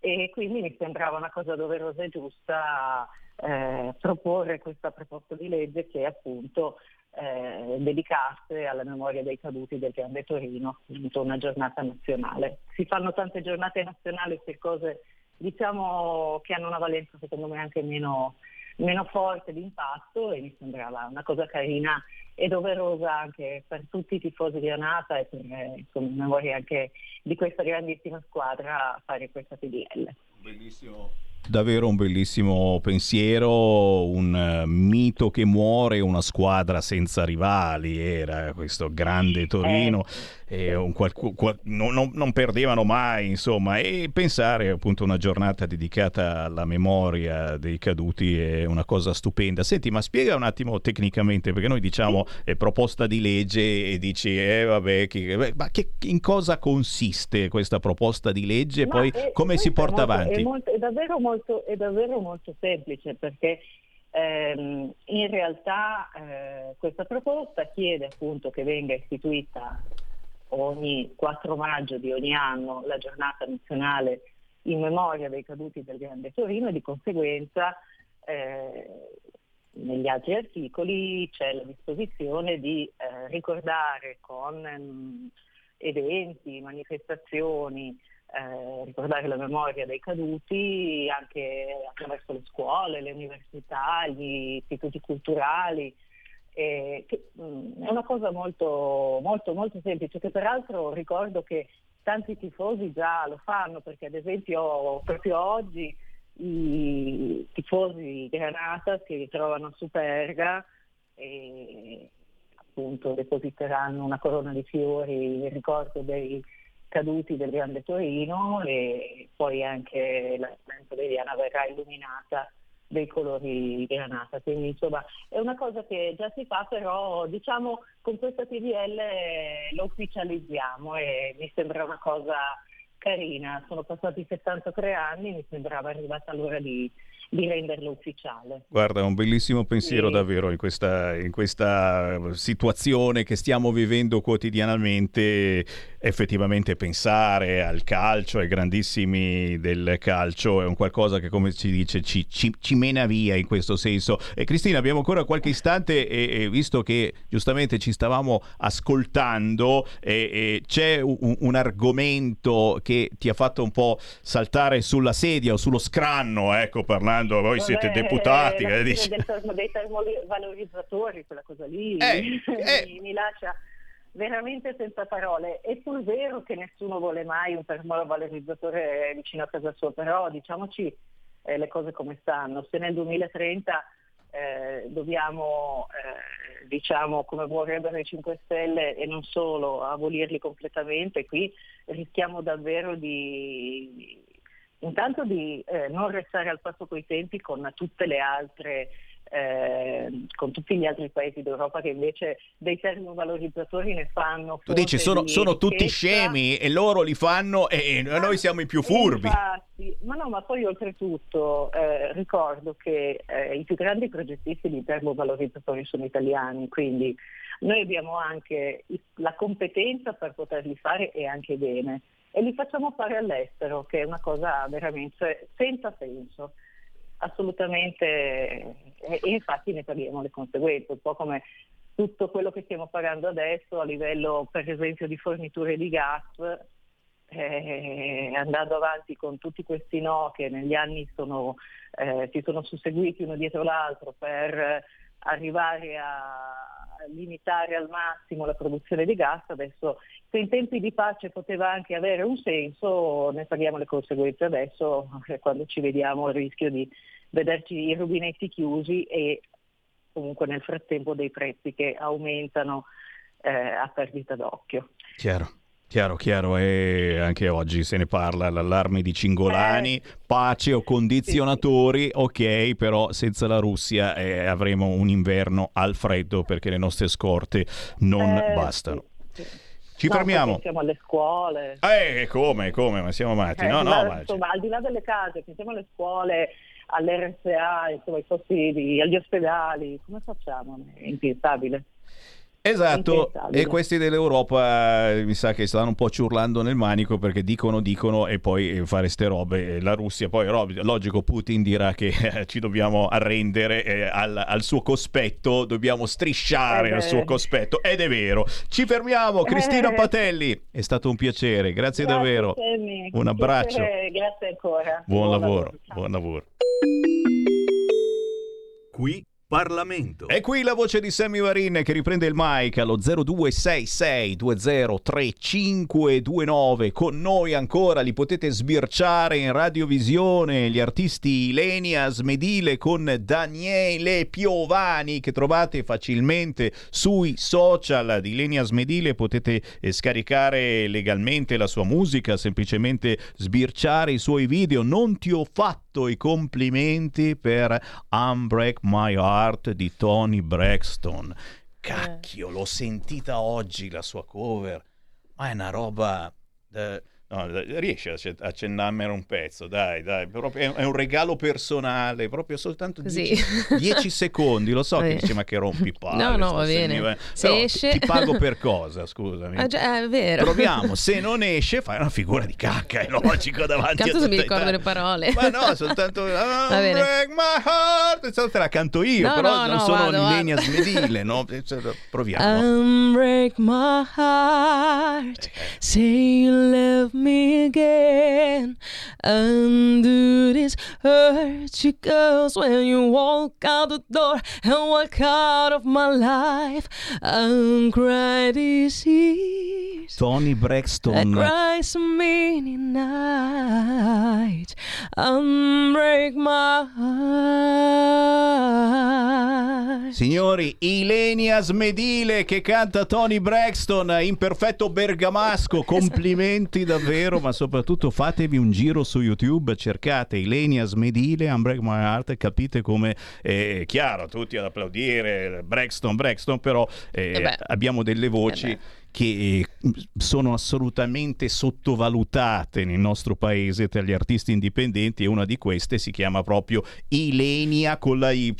e quindi mi sembrava una cosa doverosa e giusta eh, proporre questa proposta di legge che appunto eh, dedicasse alla memoria dei caduti del Grande Torino, appunto una giornata nazionale. Si fanno tante giornate nazionali per cose diciamo che hanno una valenza secondo me anche meno, meno forte di impatto e mi sembrava una cosa carina e doverosa anche per tutti i tifosi di Anata e per eh, insomma, in memoria anche di questa grandissima squadra fare questa PDL. Bellissimo davvero un bellissimo pensiero, un uh, mito che muore, una squadra senza rivali, era questo grande Torino, eh. qualcu- qual- no, no, non perdevano mai, insomma, e pensare appunto a una giornata dedicata alla memoria dei caduti è una cosa stupenda. Senti, ma spiega un attimo tecnicamente, perché noi diciamo eh, proposta di legge e dici, eh vabbè, che, ma che, in cosa consiste questa proposta di legge e poi come si porta molto, avanti? È, molto, è davvero molto molto, è davvero molto semplice perché ehm, in realtà eh, questa proposta chiede appunto che venga istituita ogni 4 maggio di ogni anno la giornata nazionale in memoria dei caduti del Grande Torino e di conseguenza eh, negli altri articoli c'è la disposizione di eh, ricordare con mh, mm, eventi, manifestazioni, eh, ricordare la memoria dei caduti anche attraverso le scuole, le università, gli istituti culturali. Eh, che, mh, mm, è una cosa molto, molto, molto semplice che peraltro ricordo che tanti tifosi già lo fanno perché ad esempio proprio oggi i tifosi Granata si ritrovano a Superga e appunto depositeranno una corona di fiori in ricordo dei caduti del Grande Torino e poi anche la Veriana verrà illuminata dei colori granata. Quindi insomma è una cosa che già si fa, però diciamo con questa TDL lo ufficializziamo e mi sembra una cosa carina. Sono passati 73 anni, mi sembrava arrivata l'ora di, di renderlo ufficiale. Guarda, è un bellissimo pensiero sì. davvero in questa, in questa, situazione che stiamo vivendo quotidianamente. Effettivamente pensare al calcio, ai grandissimi del calcio, è un qualcosa che, come si dice, ci, ci, ci mena via in questo senso. E Cristina, abbiamo ancora qualche istante e, e visto che giustamente ci stavamo ascoltando, e, e c'è un, un argomento che ti ha fatto un po' saltare sulla sedia o sullo scranno, ecco, parlando quando voi siete deputati. Eh, dice... del termo, dei termovalorizzatori, quella cosa lì eh, eh. Mi, [laughs] mi, lascia veramente senza parole. È pur vero che nessuno vuole mai un termovalorizzatore vicino a casa sua, però diciamoci eh, le cose come stanno. Se nel 2030 eh, dobbiamo, eh, diciamo, come vorrebbero i 5 Stelle e non solo, abolirli completamente, qui rischiamo davvero di intanto di eh, non restare al passo coi tempi con tutte le altre eh, con tutti gli altri paesi d'Europa che invece dei termovalorizzatori ne fanno. Tu dici sono, sono tutti scemi e loro li fanno e noi siamo i più furbi. Infatti, ma no, ma poi oltretutto eh, ricordo che eh, i più grandi progettisti di termovalorizzatori sono italiani, quindi noi abbiamo anche la competenza per poterli fare e anche bene e li facciamo fare all'estero, che è una cosa veramente senza senso, assolutamente, e, infatti ne paghiamo le conseguenze, un po' come tutto quello che stiamo pagando adesso a livello per esempio di forniture di gas, eh, andando avanti con tutti questi no che negli anni sono, eh, si sono susseguiti uno dietro l'altro per arrivare a limitare al massimo la produzione di gas, adesso se in tempi di pace poteva anche avere un senso, ne paghiamo le conseguenze adesso eh, quando ci vediamo il rischio di vederci i rubinetti chiusi e comunque nel frattempo dei prezzi che aumentano eh, a perdita d'occhio. Chiaro. Chiaro, chiaro, e anche oggi se ne parla, l'allarme di Cingolani, eh, pace o condizionatori, sì. ok, però senza la Russia eh, avremo un inverno al freddo perché le nostre scorte non eh, bastano. Sì, sì. Ci no, fermiamo. Pensiamo alle scuole. Eh, come, come, ma siamo matti? no, no, ma, ma insomma, al di là delle case, pensiamo alle scuole, all'RSA, insomma, ai posti, agli ospedali, come facciamo? È impensabile. Esatto, e questi dell'Europa eh, mi sa che stanno un po' ciurlando nel manico perché dicono, dicono e poi eh, fare ste robe. La Russia, poi logico, Putin dirà che eh, ci dobbiamo arrendere eh, al, al suo cospetto, dobbiamo strisciare Eh al suo cospetto, ed è vero. Ci fermiamo, Cristina Eh. Patelli, è stato un piacere, grazie, Grazie, davvero. Sammy. Un abbraccio. Grazie ancora. Buon lavoro, buon lavoro. Qui Parlamento. E qui la voce di Sammy Varin che riprende il mic allo 0266203529. Con noi ancora li potete sbirciare in radiovisione gli artisti Ilenia Smedile con Daniele Piovani che trovate facilmente sui social di Ilenia Smedile. Potete eh, scaricare legalmente la sua musica, semplicemente sbirciare i suoi video. Non ti ho fatto i complimenti per Unbreak My Heart di Tony Braxton. Cacchio, l'ho sentita oggi la sua cover. Ma è una roba. eh, no, riesci a ce- a accennarmene un pezzo, dai, dai. proprio- è, un regalo personale, proprio soltanto Così. 10 [laughs] secondi. Lo so che dici, ma che rompi palle. No, no, va bene. Se Però esce- Ti pago [laughs] per cosa, scusami. Ah, già, è vero. Proviamo, [laughs] se non esce fai una figura di cacca, è logico davanti Tanto a se mi ricordo le parole. Ma no, soltanto bene. Break my heart, Insomma, te la canto io, No, però no, non no, sono vado, vado. Ilenia Smedile, no? Cioè, Proviamo. Unbreak my heart, say you love me again. Undo this hurt you goes when you walk out the door and walk out of my life. And cry these tears. Tony Braxton. cry some many nights. Unbreak my heart. Signori, Ilenia Smedile che canta Tony Braxton in perfetto bergamasco. [laughs] Complimenti davvero, ma soprattutto fatevi un giro su YouTube, cercate Ilenia Smedile, Unbreak My Heart e capite come è chiaro, tutti ad applaudire Braxton, Braxton, però eh, Eh abbiamo delle voci Eh. Che eh, sono assolutamente sottovalutate nel nostro paese tra gli artisti indipendenti e una di queste si chiama proprio Ilenia con la Y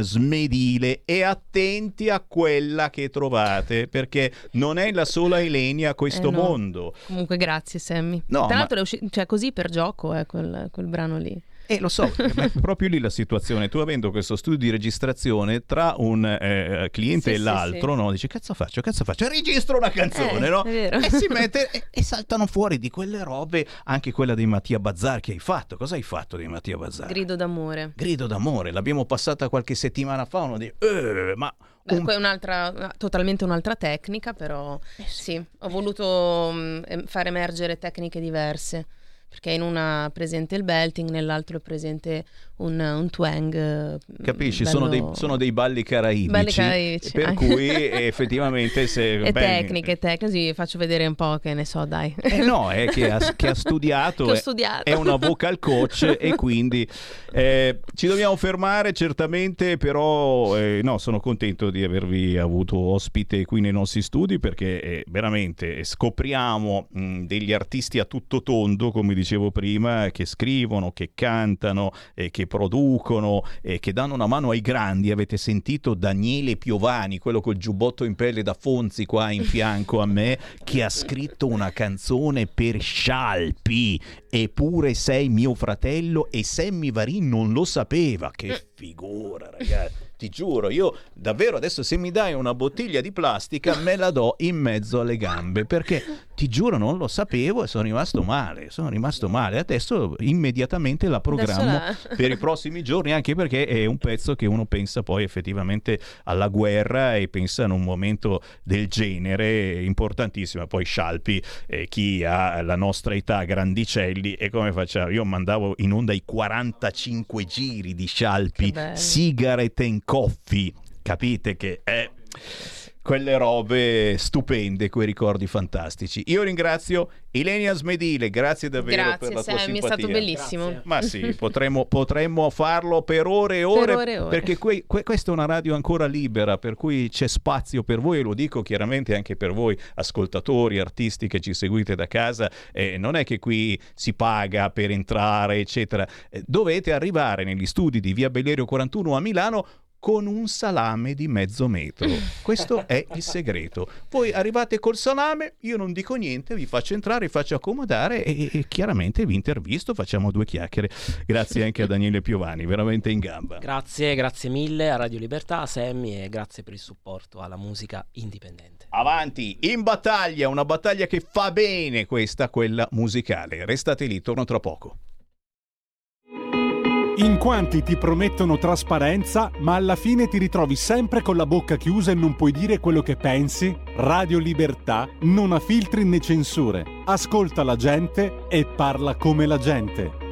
smedile e attenti a quella che trovate perché non è la sola Ilenia a questo Eh, no. mondo. Comunque grazie Sammy. No, Tra ma- l'altro è uscito, cioè così per gioco eh, quel, quel brano lì. E lo so, ma è proprio lì la situazione. Tu avendo questo studio di registrazione tra un eh, cliente Sì, e l'altro, sì. no? Dici cazzo faccio, cazzo faccio, registro una canzone, Eh, no? E si mette [laughs] e, e saltano fuori di quelle robe, anche quella dei Mattia Bazzar che hai fatto. Cosa hai fatto di Mattia Bazzar? Grido d'amore. Grido d'amore, l'abbiamo passata qualche settimana fa, uno di eh, ma Beh, un- poi un'altra, totalmente un'altra tecnica, però Eh sì, ho voluto mm, em- far emergere tecniche diverse. Perché in una è presente il belting, nell'altro è presente un, un twang. eh, Capisci, bello- sono, dei, sono dei balli caraibici, Balli caraibici, per [laughs] cui effettivamente se... E beh, tecniche, tecniche, così faccio vedere un po' che ne so, dai. Eh no, è che ha, che ha studiato, [laughs] Che studiato. è una vocal coach e [laughs] quindi eh, ci dobbiamo fermare certamente, però eh, no, sono contento di avervi avuto ospite qui nei nostri studi perché eh, veramente scopriamo mh, degli artisti a tutto tondo, come dicevo prima, che scrivono, che cantano, eh, che producono, eh, che danno una mano ai grandi. Avete sentito Daniele Piovani, quello col giubbotto in pelle da Fonzi qua in fianco a me, che ha scritto una canzone per Scialpi. Eppure sei mio fratello e Sammy Varin non lo sapeva. Che figura, ragazzi. Ti giuro, io davvero adesso se mi dai una bottiglia di plastica me la do in mezzo alle gambe perché ti giuro non lo sapevo e sono rimasto male, sono rimasto male. Adesso immediatamente la programmo la- per i prossimi giorni anche perché è un pezzo che uno pensa poi effettivamente alla guerra e pensa in un momento del genere importantissimo. Poi Scialpi, eh, chi ha la nostra età, grandicelli, e come facciamo? Io mandavo in onda i 45 giri di Scialpi. Cigarette and Coffee, capite che è quelle robe stupende, quei ricordi fantastici. Io ringrazio Ilenia Smedile, grazie davvero Grazie, per la tua Sammy, è simpatia. stato bellissimo. Ma sì, [laughs] potremmo, potremmo farlo per ore e ore, Per ore e ore. perché que- que- questa è una radio ancora libera, per cui c'è spazio per voi, e lo dico chiaramente anche per voi ascoltatori, artisti che ci seguite da casa, eh, non è che qui si paga per entrare, eccetera, Eh, dovete arrivare negli studi di Via Bellerio 41 a Milano con un salame di mezzo metro. [laughs] Questo è il segreto. Voi arrivate col salame, io non dico niente, vi faccio entrare, vi faccio accomodare e, e chiaramente vi intervisto, facciamo due chiacchiere. Grazie anche a Daniele Piovani, veramente in gamba. Grazie, grazie mille a Radio Libertà, a Semmi e grazie per il supporto alla musica indipendente. Avanti, in battaglia, una battaglia che fa bene questa, quella musicale. Restate lì, torno tra poco. In quanti ti promettono trasparenza, ma alla fine ti ritrovi sempre con la bocca chiusa e non puoi dire quello che pensi? Radio Libertà non ha filtri né censure. Ascolta la gente e parla come la gente.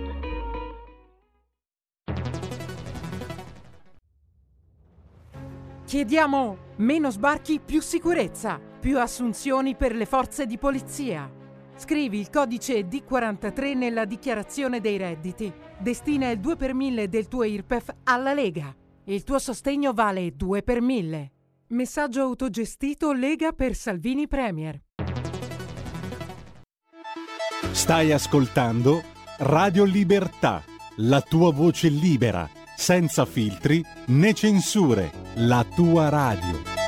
Chiediamo meno sbarchi, più sicurezza, più assunzioni per le forze di polizia. Scrivi il codice D43 nella dichiarazione dei redditi. Destina il 2 per 1000 del tuo IRPEF alla Lega. Il tuo sostegno vale 2 per 1000. Messaggio autogestito Lega per Salvini Premier. Stai ascoltando Radio Libertà, la tua voce libera, senza filtri né censure, la tua radio.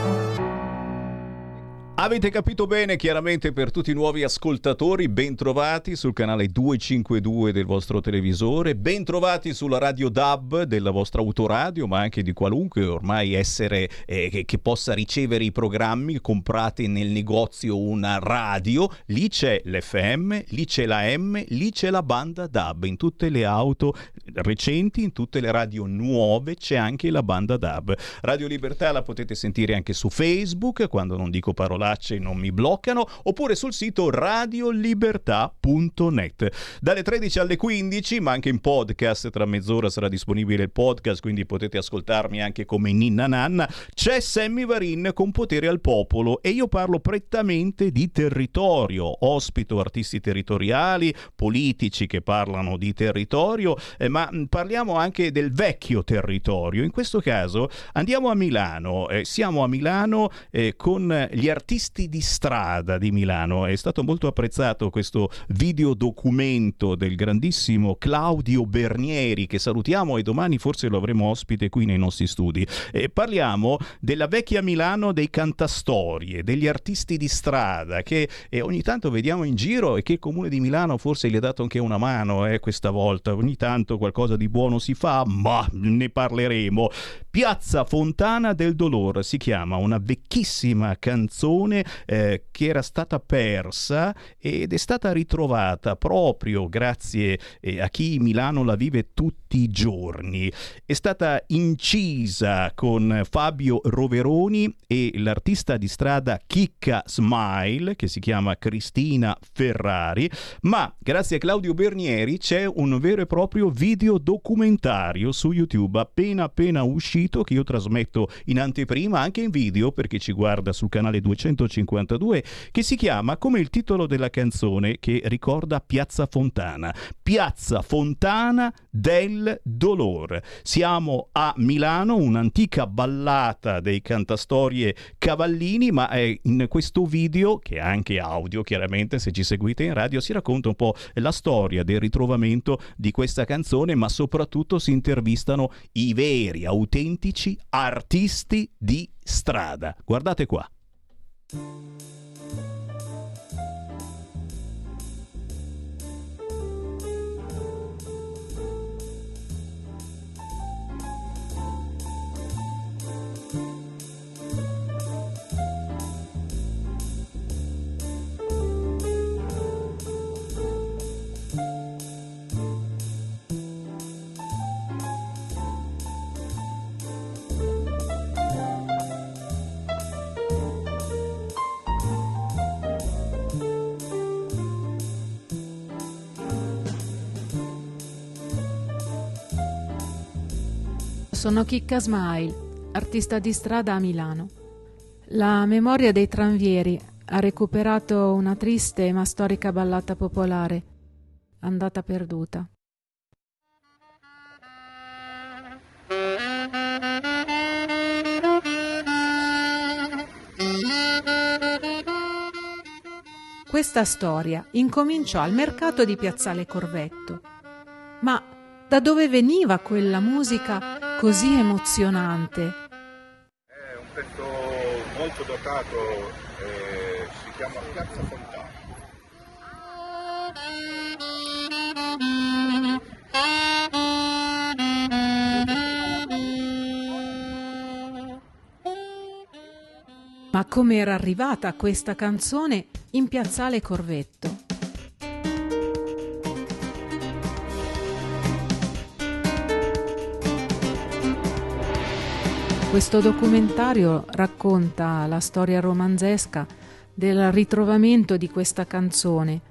Avete capito bene, chiaramente per tutti i nuovi ascoltatori, bentrovati sul canale 252 del vostro televisore, bentrovati sulla radio DAB della vostra autoradio, ma anche di qualunque ormai essere eh, che, che, possa ricevere i programmi, comprate nel negozio una radio, lì c'è l'FM, lì c'è la M, lì c'è la banda DAB, in tutte le auto recenti, in tutte le radio nuove c'è anche la banda DAB. Radio Libertà la potete sentire anche su Facebook, quando non dico parolacce non mi bloccano, oppure sul sito radiolibertà.net. Dalle 13 alle 15, ma anche in podcast, tra mezz'ora sarà disponibile il podcast, quindi potete ascoltarmi anche come Ninna Nanna, c'è Sammy Varin con Potere al Popolo e io parlo prettamente di territorio, ospito artisti territoriali, politici che parlano di territorio, eh, ma parliamo anche del vecchio territorio. In questo caso andiamo a Milano, eh, siamo a Milano eh, con gli artisti di strada di Milano. È stato molto apprezzato questo videodocumento del grandissimo Claudio Bernieri che salutiamo e domani forse lo avremo ospite qui nei nostri studi. E parliamo della vecchia Milano dei cantastorie, degli artisti di strada che eh, ogni tanto vediamo in giro e che il comune di Milano forse gli ha dato anche una mano eh, questa volta. Ogni tanto qualcosa di buono si fa, ma ne parleremo. Piazza Fontana del Dolore si chiama una vecchissima canzone eh, che era stata persa ed è stata ritrovata proprio grazie eh, a chi Milano la vive tutti i giorni. È stata incisa con Fabio Roveroni e l'artista di strada Chicca Smile, che si chiama Cristina Ferrari, ma grazie a Claudio Bernieri c'è un vero e proprio video documentario su YouTube appena appena uscito che io trasmetto in anteprima anche in video per chi ci guarda sul canale 252 che si chiama come il titolo della canzone che ricorda Piazza Fontana. Piazza Fontana del Dolore. Siamo a Milano, un'antica ballata dei cantastorie Cavallini, ma in questo video, che è anche audio chiaramente se ci seguite in radio, si racconta un po' la storia del ritrovamento di questa canzone, ma soprattutto si intervistano i veri, autentici artisti di strada. Guardate qua. Música sono Chicca Smail, artista di strada a Milano. La memoria dei tranvieri ha recuperato una triste ma storica ballata popolare, andata perduta. Questa storia incominciò al mercato di Piazzale Corvetto, ma da dove veniva quella musica così emozionante? È un pezzo molto dotato, eh, si chiama Piazza Fontana. Ma come era arrivata questa canzone in Piazzale Corvetto? Questo documentario racconta la storia romanzesca del ritrovamento di questa canzone,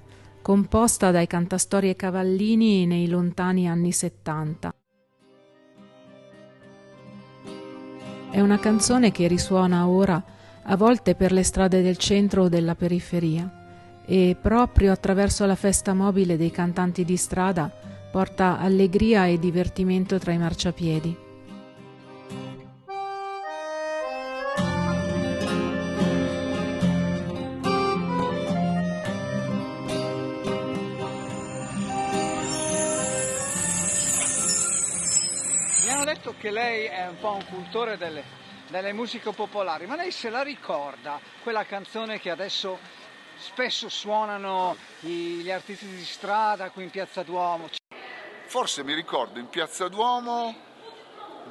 composta dai cantastorie Cavallini nei lontani anni 70. È una canzone che risuona ora a volte per le strade del centro o della periferia e proprio attraverso la festa mobile dei cantanti di strada porta allegria e divertimento tra i marciapiedi. Detto che lei è un po' un cultore delle, delle musiche popolari, ma lei se la ricorda quella canzone che adesso spesso suonano gli artisti di strada qui in Piazza Duomo? Forse mi ricordo in Piazza Duomo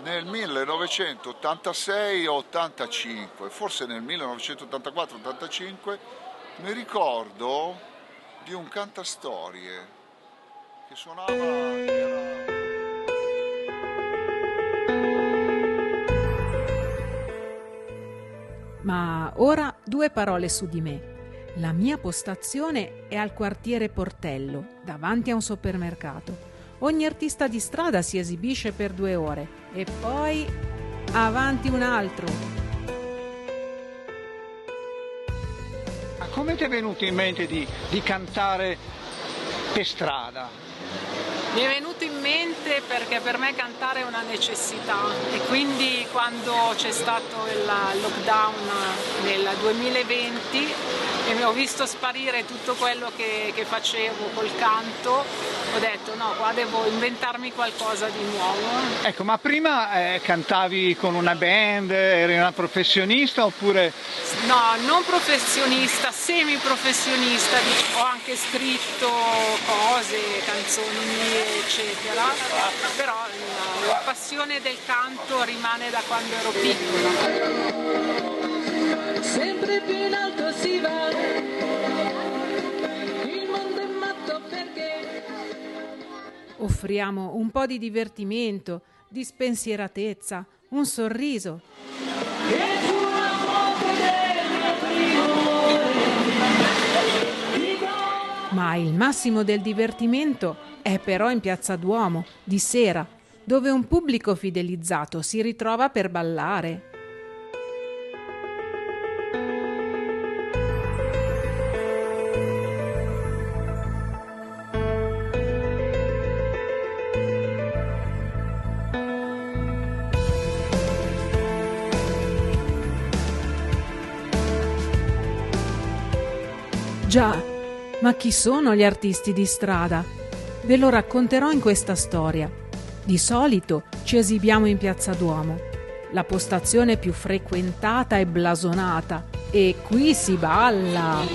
nel 1986 o 85, forse nel 1984-85, mi ricordo di un cantastorie che suonava... Ma ora due parole su di me. La mia postazione è al quartiere Portello, davanti a un supermercato. Ogni artista di strada si esibisce per due ore e poi avanti un altro. Ma come ti è venuto in mente di, di cantare per strada? Mi è venuto in mente perché per me cantare è una necessità e quindi quando c'è stato il lockdown nel 2020 e ho visto sparire tutto quello che, che facevo col canto, ho detto no, qua devo inventarmi qualcosa di nuovo. Ecco, ma prima eh, cantavi con una band, eri una professionista oppure... No, non professionista, semi-professionista, ho anche scritto cose, canzoni mie, eccetera, però la passione del canto rimane da quando ero piccola. Sempre più in alto si va, il mondo è matto perché... Offriamo un po' di divertimento, di spensieratezza, un sorriso. Ma il massimo del divertimento è però in Piazza Duomo, di sera, dove un pubblico fidelizzato si ritrova per ballare. Già, ma chi sono gli artisti di strada? Ve lo racconterò in questa storia. Di solito ci esibiamo in Piazza Duomo, la postazione più frequentata e blasonata, e qui si balla.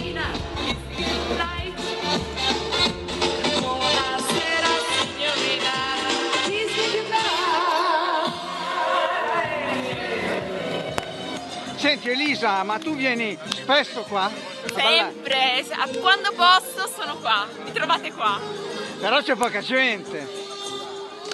Senti Elisa, ma tu vieni spesso qua? Sempre, quando posso sono qua, mi trovate qua. Però c'è poca gente.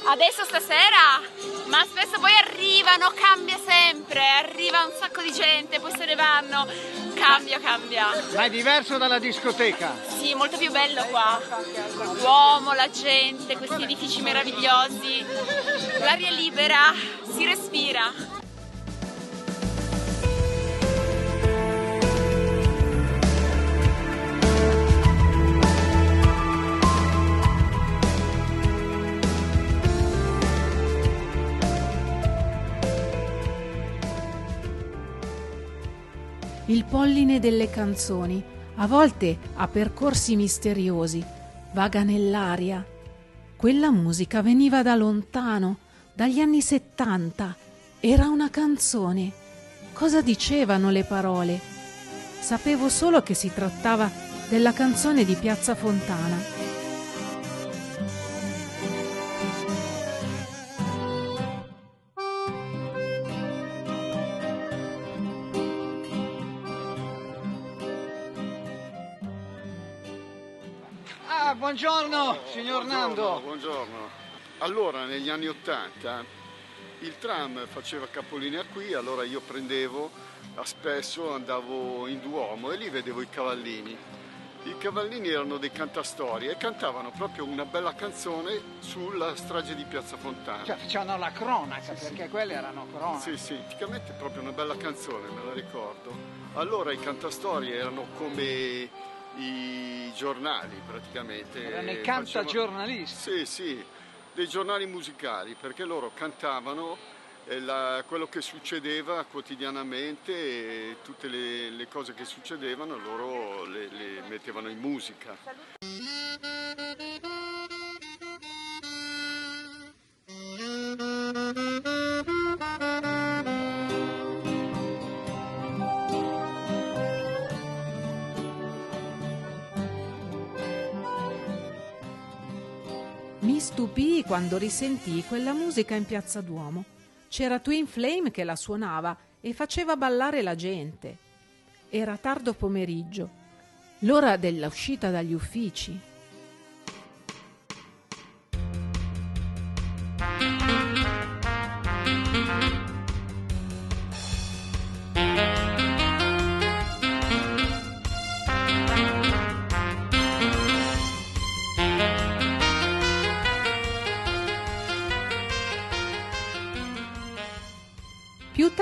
Adesso stasera? Ma spesso poi arrivano, cambia sempre, arriva un sacco di gente, poi se ne vanno, cambia, cambia. Ma è diverso dalla discoteca? Sì, molto più bello qua. L'uomo, la gente, questi edifici meravigliosi, l'aria libera, si respira. Il polline delle canzoni a volte a percorsi misteriosi, vaga nell'aria. Quella musica veniva da lontano, dagli anni settanta. Era una canzone. Cosa dicevano le parole? Sapevo solo che si trattava della canzone di Piazza Fontana. Buongiorno, signor Nando. Buongiorno. Allora, negli anni Ottanta, il tram faceva capolinea qui, allora io prendevo, a spesso andavo in Duomo e lì vedevo i cavallini. I cavallini erano dei cantastorie e cantavano proprio una bella canzone sulla strage di Piazza Fontana. Cioè, facevano la cronaca, perché quelle erano cronache. Sì, sì, praticamente proprio una bella canzone, me la ricordo. Allora i cantastorie erano come i giornali praticamente. Erano i Facevano- cantagiornalisti. Sì, sì, dei giornali musicali, perché loro cantavano eh, la- quello che succedeva quotidianamente e tutte le, le cose che succedevano loro le, le mettevano in musica. Mi stupii quando risentii quella musica in piazza Duomo. C'era Twin Flame che la suonava e faceva ballare la gente. Era tardo pomeriggio, l'ora dell'uscita dagli uffici.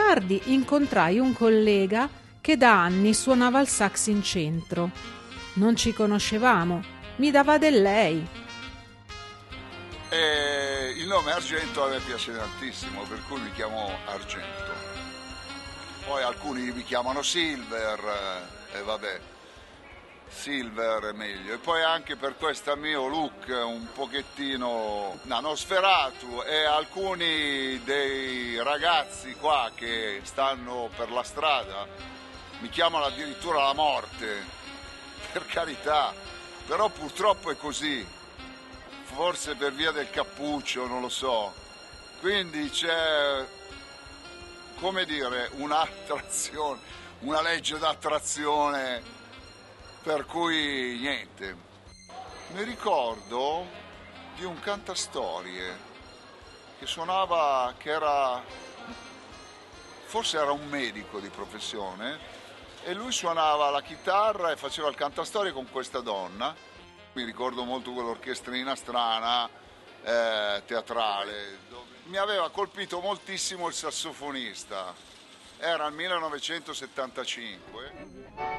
Tardi incontrai un collega che da anni suonava il sax in centro. Non ci conoscevamo, mi dava del lei. E il nome Argento a me piace tantissimo, per cui mi chiamo Argento. Poi alcuni mi chiamano Silver, eh, e vabbè, Silver meglio. E poi anche per questo mio look un pochettino nanosferato e alcuni dei ragazzi qua che stanno per la strada mi chiamano addirittura la morte, [laughs] per carità, però purtroppo è così forse per via del cappuccio, non lo so. Quindi c'è, come dire, un'attrazione, una legge d'attrazione per cui niente. Mi ricordo di un cantastorie che suonava, che era, forse era un medico di professione, e lui suonava la chitarra e faceva il cantastorie con questa donna mi ricordo molto quell'orchestrina strana, eh, teatrale. Mi aveva colpito moltissimo il sassofonista. Era il 1975.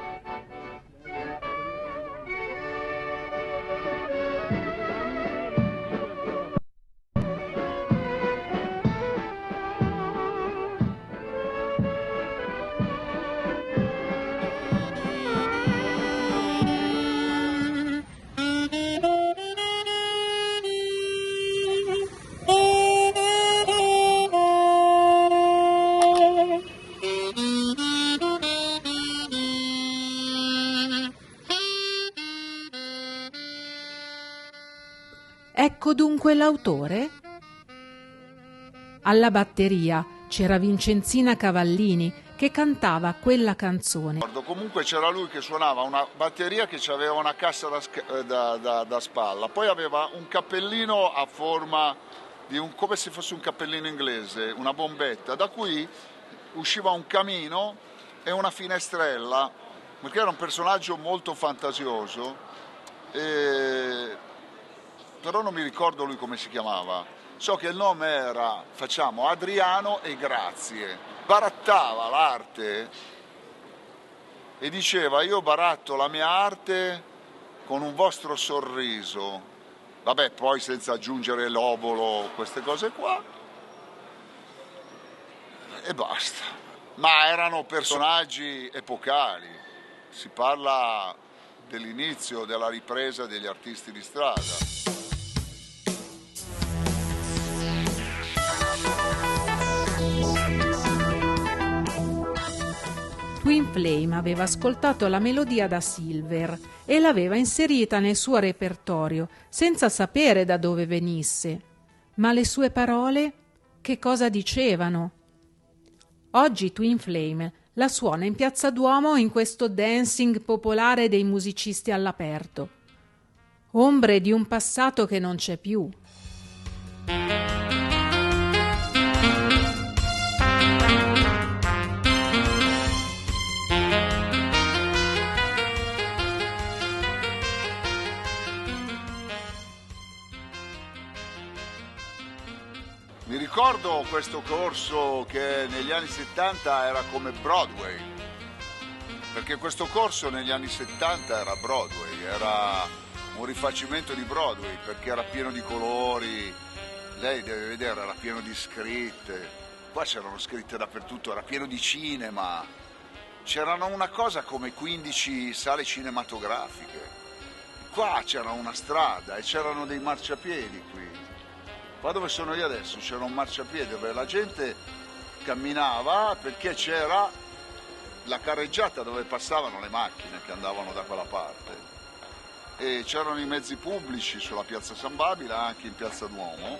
Dunque l'autore? Alla batteria c'era Vincenzina Cavallini che cantava quella canzone. Comunque c'era lui che suonava una batteria che aveva una cassa da, eh, da- da- da spalla, poi aveva un cappellino a forma di un, come se fosse un cappellino inglese, una bombetta, da cui usciva un camino e una finestrella, perché era un personaggio molto fantasioso, e- però non mi ricordo lui come si chiamava. So che il nome era, facciamo, Adriano e Grazie. Barattava l'arte e diceva io baratto la mia arte con un vostro sorriso. Vabbè, poi senza aggiungere l'obolo, queste cose qua. E basta. Ma erano personaggi epocali. si parla dell'inizio, della ripresa degli artisti di strada. Twin Flame aveva ascoltato la melodia da Silver e l'aveva inserita nel suo repertorio senza sapere da dove venisse. Ma le sue parole che cosa dicevano? Oggi Twin Flame la suona in Piazza Duomo in questo dancing popolare dei musicisti all'aperto. Ombre di un passato che non c'è più. Ricordo questo corso che negli anni 70 era come Broadway, perché questo corso negli anni 70 era Broadway, era un rifacimento di Broadway perché era pieno di colori, lei deve vedere, era pieno di scritte, qua c'erano scritte dappertutto, era pieno di cinema, c'erano una cosa come 15 sale cinematografiche, qua c'era una strada e c'erano dei marciapiedi qui. Qua dove sono io adesso c'era un marciapiede dove la gente camminava perché c'era la carreggiata dove passavano le macchine che andavano da quella parte. E c'erano i mezzi pubblici sulla piazza San Babila, anche in piazza Duomo.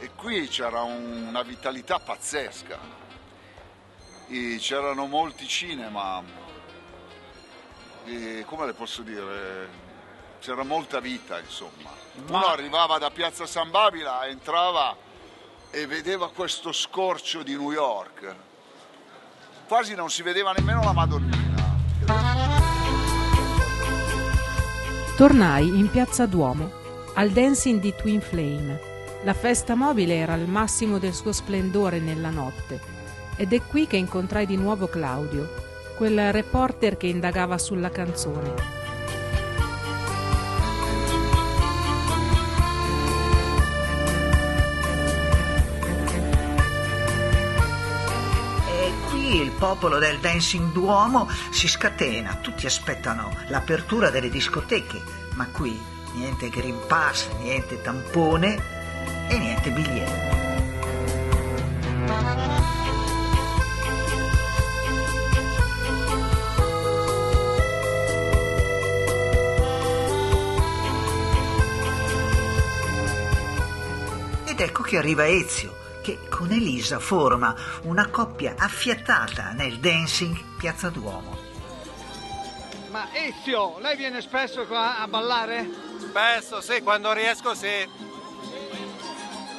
E qui c'era un- una vitalità pazzesca. E c'erano molti cinema. E come le posso dire? C'era molta vita, insomma. Uno arrivava da piazza San Babila, entrava e vedeva questo scorcio di New York. Quasi non si vedeva nemmeno la Madonnina. Tornai in piazza Duomo, al dancing di Twin Flame. La festa mobile era al massimo del suo splendore nella notte. Ed è qui che incontrai di nuovo Claudio, quel reporter che indagava sulla canzone. Popolo del Dancing Duomo si scatena, tutti aspettano l'apertura delle discoteche, ma qui niente Green Pass, niente tampone e niente biglietto. Ed ecco che arriva Ezio, che con Elisa forma una coppia affiatata nel dancing Piazza Duomo. Ma Ezio, lei viene spesso qua a ballare? Spesso, sì, quando riesco sì.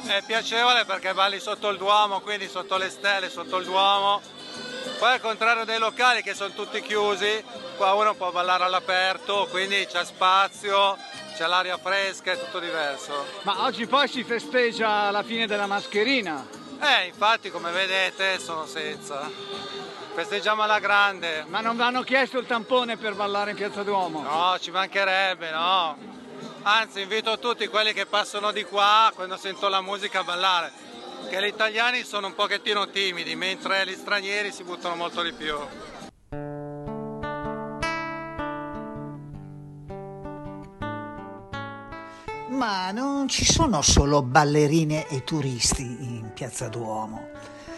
È piacevole perché balli sotto il Duomo, quindi sotto le stelle, sotto il Duomo. Poi al contrario dei locali che sono tutti chiusi, qua uno può ballare all'aperto, quindi c'è spazio, c'è l'aria fresca, è tutto diverso. Ma oggi poi si festeggia la fine della mascherina. Eh, infatti come vedete sono senza. Festeggiamo alla grande. Ma non vi hanno chiesto il tampone per ballare in Piazza Duomo? No, ci mancherebbe, no. Anzi, invito tutti quelli che passano di qua, quando sento la musica, a ballare. Che gli italiani sono un pochettino timidi, mentre gli stranieri si buttano molto di più. Ma non ci sono solo ballerine e turisti in Piazza Duomo.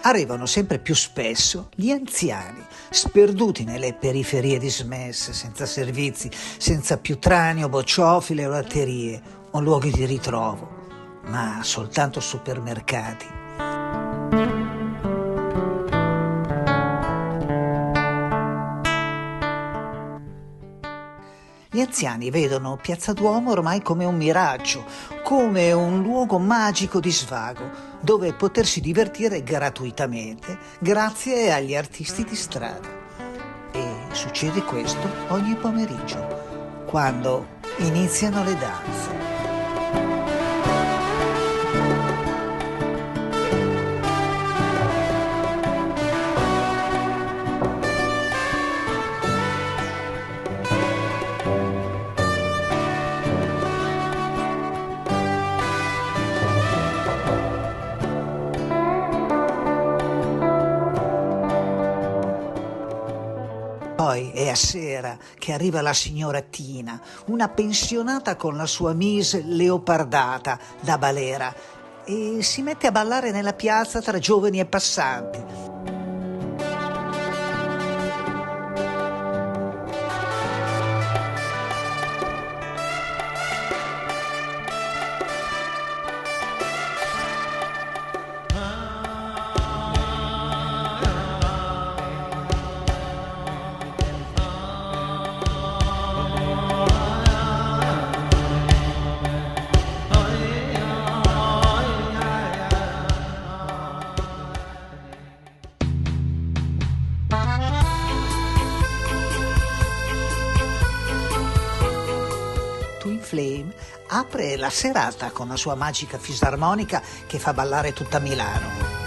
Arrivano sempre più spesso gli anziani, sperduti nelle periferie dismesse, senza servizi, senza più trani o bocciofile o latterie o luoghi di ritrovo, ma soltanto supermercati. Gli anziani vedono Piazza Duomo ormai come un miraggio, come un luogo magico di svago, dove potersi divertire gratuitamente grazie agli artisti di strada. E succede questo ogni pomeriggio, quando iniziano le danze. Poi è a sera che arriva la signora Tina, una pensionata con la sua mise leopardata da balera, e si mette a ballare nella piazza tra giovani e passanti. Serata con la sua magica fisarmonica che fa ballare tutta Milano.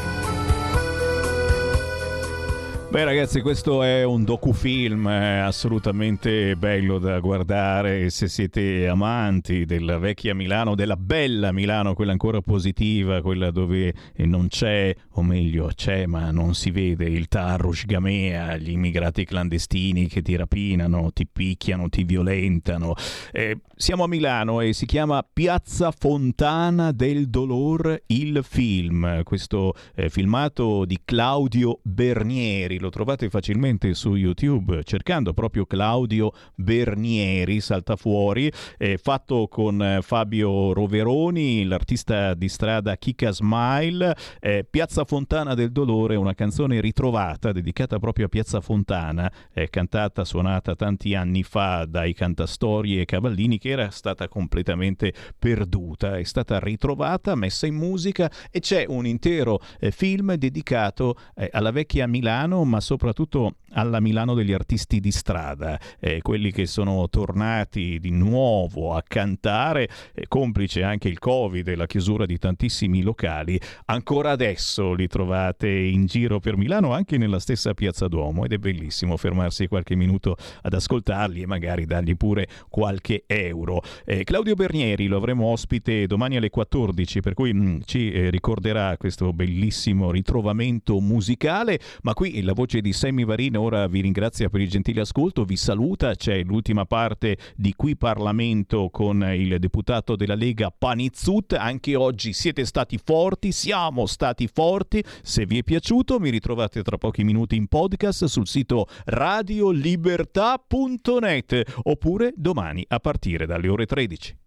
Beh ragazzi, questo è un docufilm assolutamente bello da guardare se siete amanti della vecchia Milano, della bella Milano, quella ancora positiva, quella dove non c'è, o meglio c'è ma non si vede il Tarush Gamea, gli immigrati clandestini che ti rapinano, ti picchiano, ti violentano. Eh, siamo a Milano e si chiama Piazza Fontana del Dolor il film, questo eh, filmato di Claudio Bernieri, lo trovate facilmente su YouTube cercando proprio Claudio Bernieri, salta fuori, eh, fatto con eh, Fabio Roveroni, l'artista di strada Kika Smile, eh, Piazza Fontana del Dolore, una canzone ritrovata dedicata proprio a Piazza Fontana, eh, cantata, suonata tanti anni fa dai cantastorie e cavallini che era stata completamente perduta, è stata ritrovata, messa in musica e c'è un intero eh, film dedicato eh, alla vecchia Milano, ma soprattutto alla Milano degli artisti di strada, eh, quelli che sono tornati di nuovo a cantare, eh, complice anche il Covid e la chiusura di tantissimi locali, ancora adesso li trovate in giro per Milano, anche nella stessa Piazza Duomo ed è bellissimo fermarsi qualche minuto ad ascoltarli e magari dargli pure qualche euro. Eh, Claudio Bernieri lo avremo ospite domani alle 14, per cui mh, ci eh, ricorderà questo bellissimo ritrovamento musicale, ma qui la voce di Sammy Varin ora vi ringrazia per il gentile ascolto, vi saluta, c'è l'ultima parte di Qui Parlamento con il deputato della Lega Panizzut, anche oggi siete stati forti, siamo stati forti, se vi è piaciuto mi ritrovate tra pochi minuti in podcast sul sito radiolibertà.net oppure domani a partire dalle ore 13.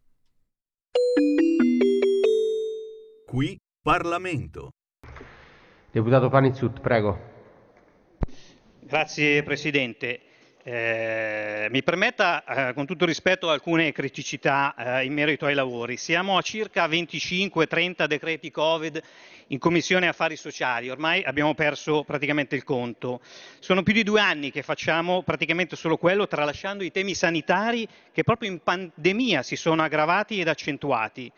Qui Parlamento. Deputato Panizzut, prego. Grazie Presidente. Eh, mi permetta, eh, con tutto rispetto, alcune criticità eh, in merito ai lavori. Siamo a circa 25-30 decreti Covid in Commissione Affari Sociali, ormai abbiamo perso praticamente il conto. Sono più di due anni che facciamo praticamente solo quello, tralasciando i temi sanitari che proprio in pandemia si sono aggravati ed accentuati.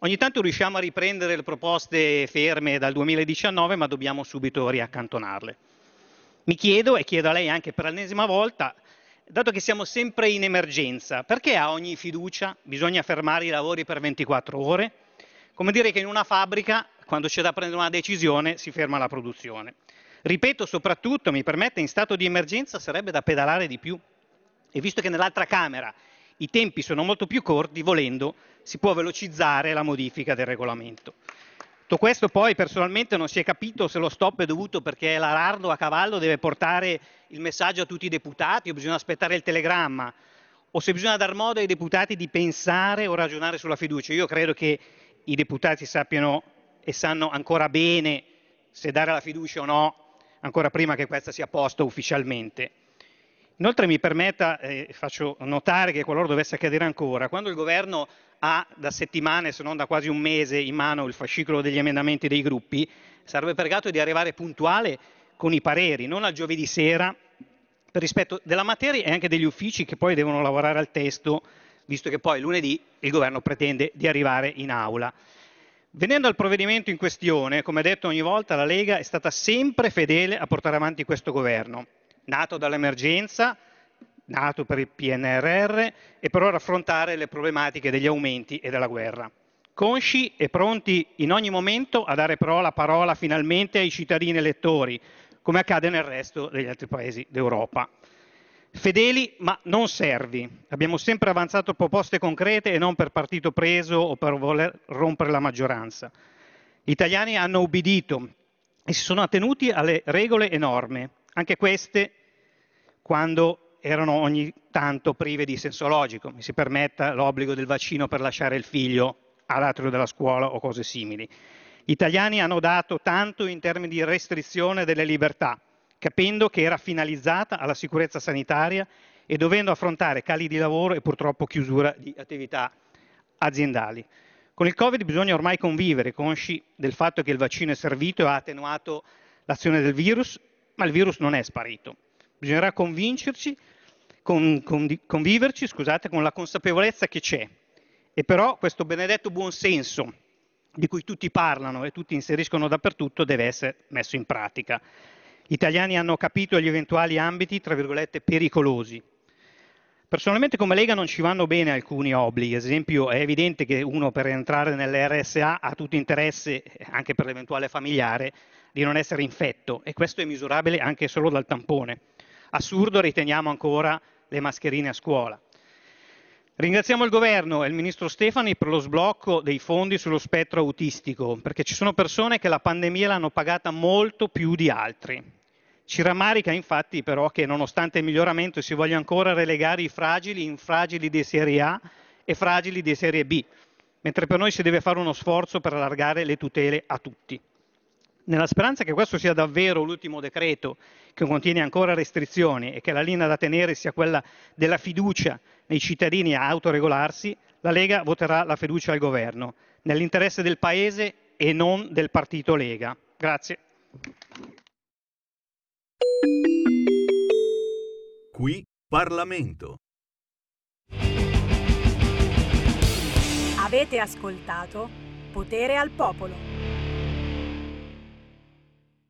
Ogni tanto riusciamo a riprendere le proposte ferme dal 2019, ma dobbiamo subito riaccantonarle. Mi chiedo, e chiedo a lei anche per l'ennesima volta, dato che siamo sempre in emergenza, perché a ogni fiducia bisogna fermare i lavori per 24 ore? Come dire che in una fabbrica, quando c'è da prendere una decisione, si ferma la produzione. Ripeto, soprattutto, mi permette, in stato di emergenza sarebbe da pedalare di più. E visto che nell'altra Camera i tempi sono molto più corti, volendo, si può velocizzare la modifica del regolamento. Tutto questo poi personalmente non si è capito se lo stop è dovuto perché l'Arardo a cavallo deve portare il messaggio a tutti i deputati o bisogna aspettare il telegramma o se bisogna dar modo ai deputati di pensare o ragionare sulla fiducia. Io credo che i deputati sappiano e sanno ancora bene se dare la fiducia o no, ancora prima che questa sia posta ufficialmente. Inoltre mi permetta, eh, faccio notare che qualora dovesse accadere ancora, quando il governo ha da settimane, se non da quasi un mese, in mano il fascicolo degli emendamenti dei gruppi, sarebbe pregato di arrivare puntuale con i pareri, non al giovedì sera, per rispetto della materia e anche degli uffici che poi devono lavorare al testo, visto che poi lunedì il governo pretende di arrivare in aula. Venendo al provvedimento in questione, come detto ogni volta, la Lega è stata sempre fedele a portare avanti questo governo nato dall'emergenza, nato per il PNRR e per ora affrontare le problematiche degli aumenti e della guerra. Consci e pronti in ogni momento a dare però la parola finalmente ai cittadini elettori, come accade nel resto degli altri paesi d'Europa. Fedeli ma non servi. Abbiamo sempre avanzato proposte concrete e non per partito preso o per voler rompere la maggioranza. Gli italiani hanno ubbidito e si sono attenuti alle regole e norme, anche queste quando erano ogni tanto prive di senso logico. Mi si permetta l'obbligo del vaccino per lasciare il figlio all'atrio della scuola o cose simili. Gli italiani hanno dato tanto in termini di restrizione delle libertà, capendo che era finalizzata alla sicurezza sanitaria e dovendo affrontare cali di lavoro e purtroppo chiusura di attività aziendali. Con il Covid bisogna ormai convivere, consci del fatto che il vaccino è servito e ha attenuato l'azione del virus, ma il virus non è sparito. Bisognerà convincerci, con, con, conviverci scusate, con la consapevolezza che c'è. E però questo benedetto buonsenso di cui tutti parlano e tutti inseriscono dappertutto deve essere messo in pratica. Gli italiani hanno capito gli eventuali ambiti, tra virgolette, pericolosi. Personalmente come Lega non ci vanno bene alcuni obblighi, ad esempio è evidente che uno per entrare nell'RSA ha tutto interesse, anche per l'eventuale familiare, di non essere infetto e questo è misurabile anche solo dal tampone. Assurdo riteniamo ancora le mascherine a scuola. Ringraziamo il governo e il ministro Stefani per lo sblocco dei fondi sullo spettro autistico, perché ci sono persone che la pandemia l'hanno pagata molto più di altri. Ci rammarica infatti però che nonostante il miglioramento si voglia ancora relegare i fragili in fragili di serie A e fragili di serie B, mentre per noi si deve fare uno sforzo per allargare le tutele a tutti. Nella speranza che questo sia davvero l'ultimo decreto che contiene ancora restrizioni e che la linea da tenere sia quella della fiducia nei cittadini a autoregolarsi, la Lega voterà la fiducia al governo, nell'interesse del Paese e non del partito Lega. Grazie. Qui Parlamento. Avete ascoltato Potere al Popolo.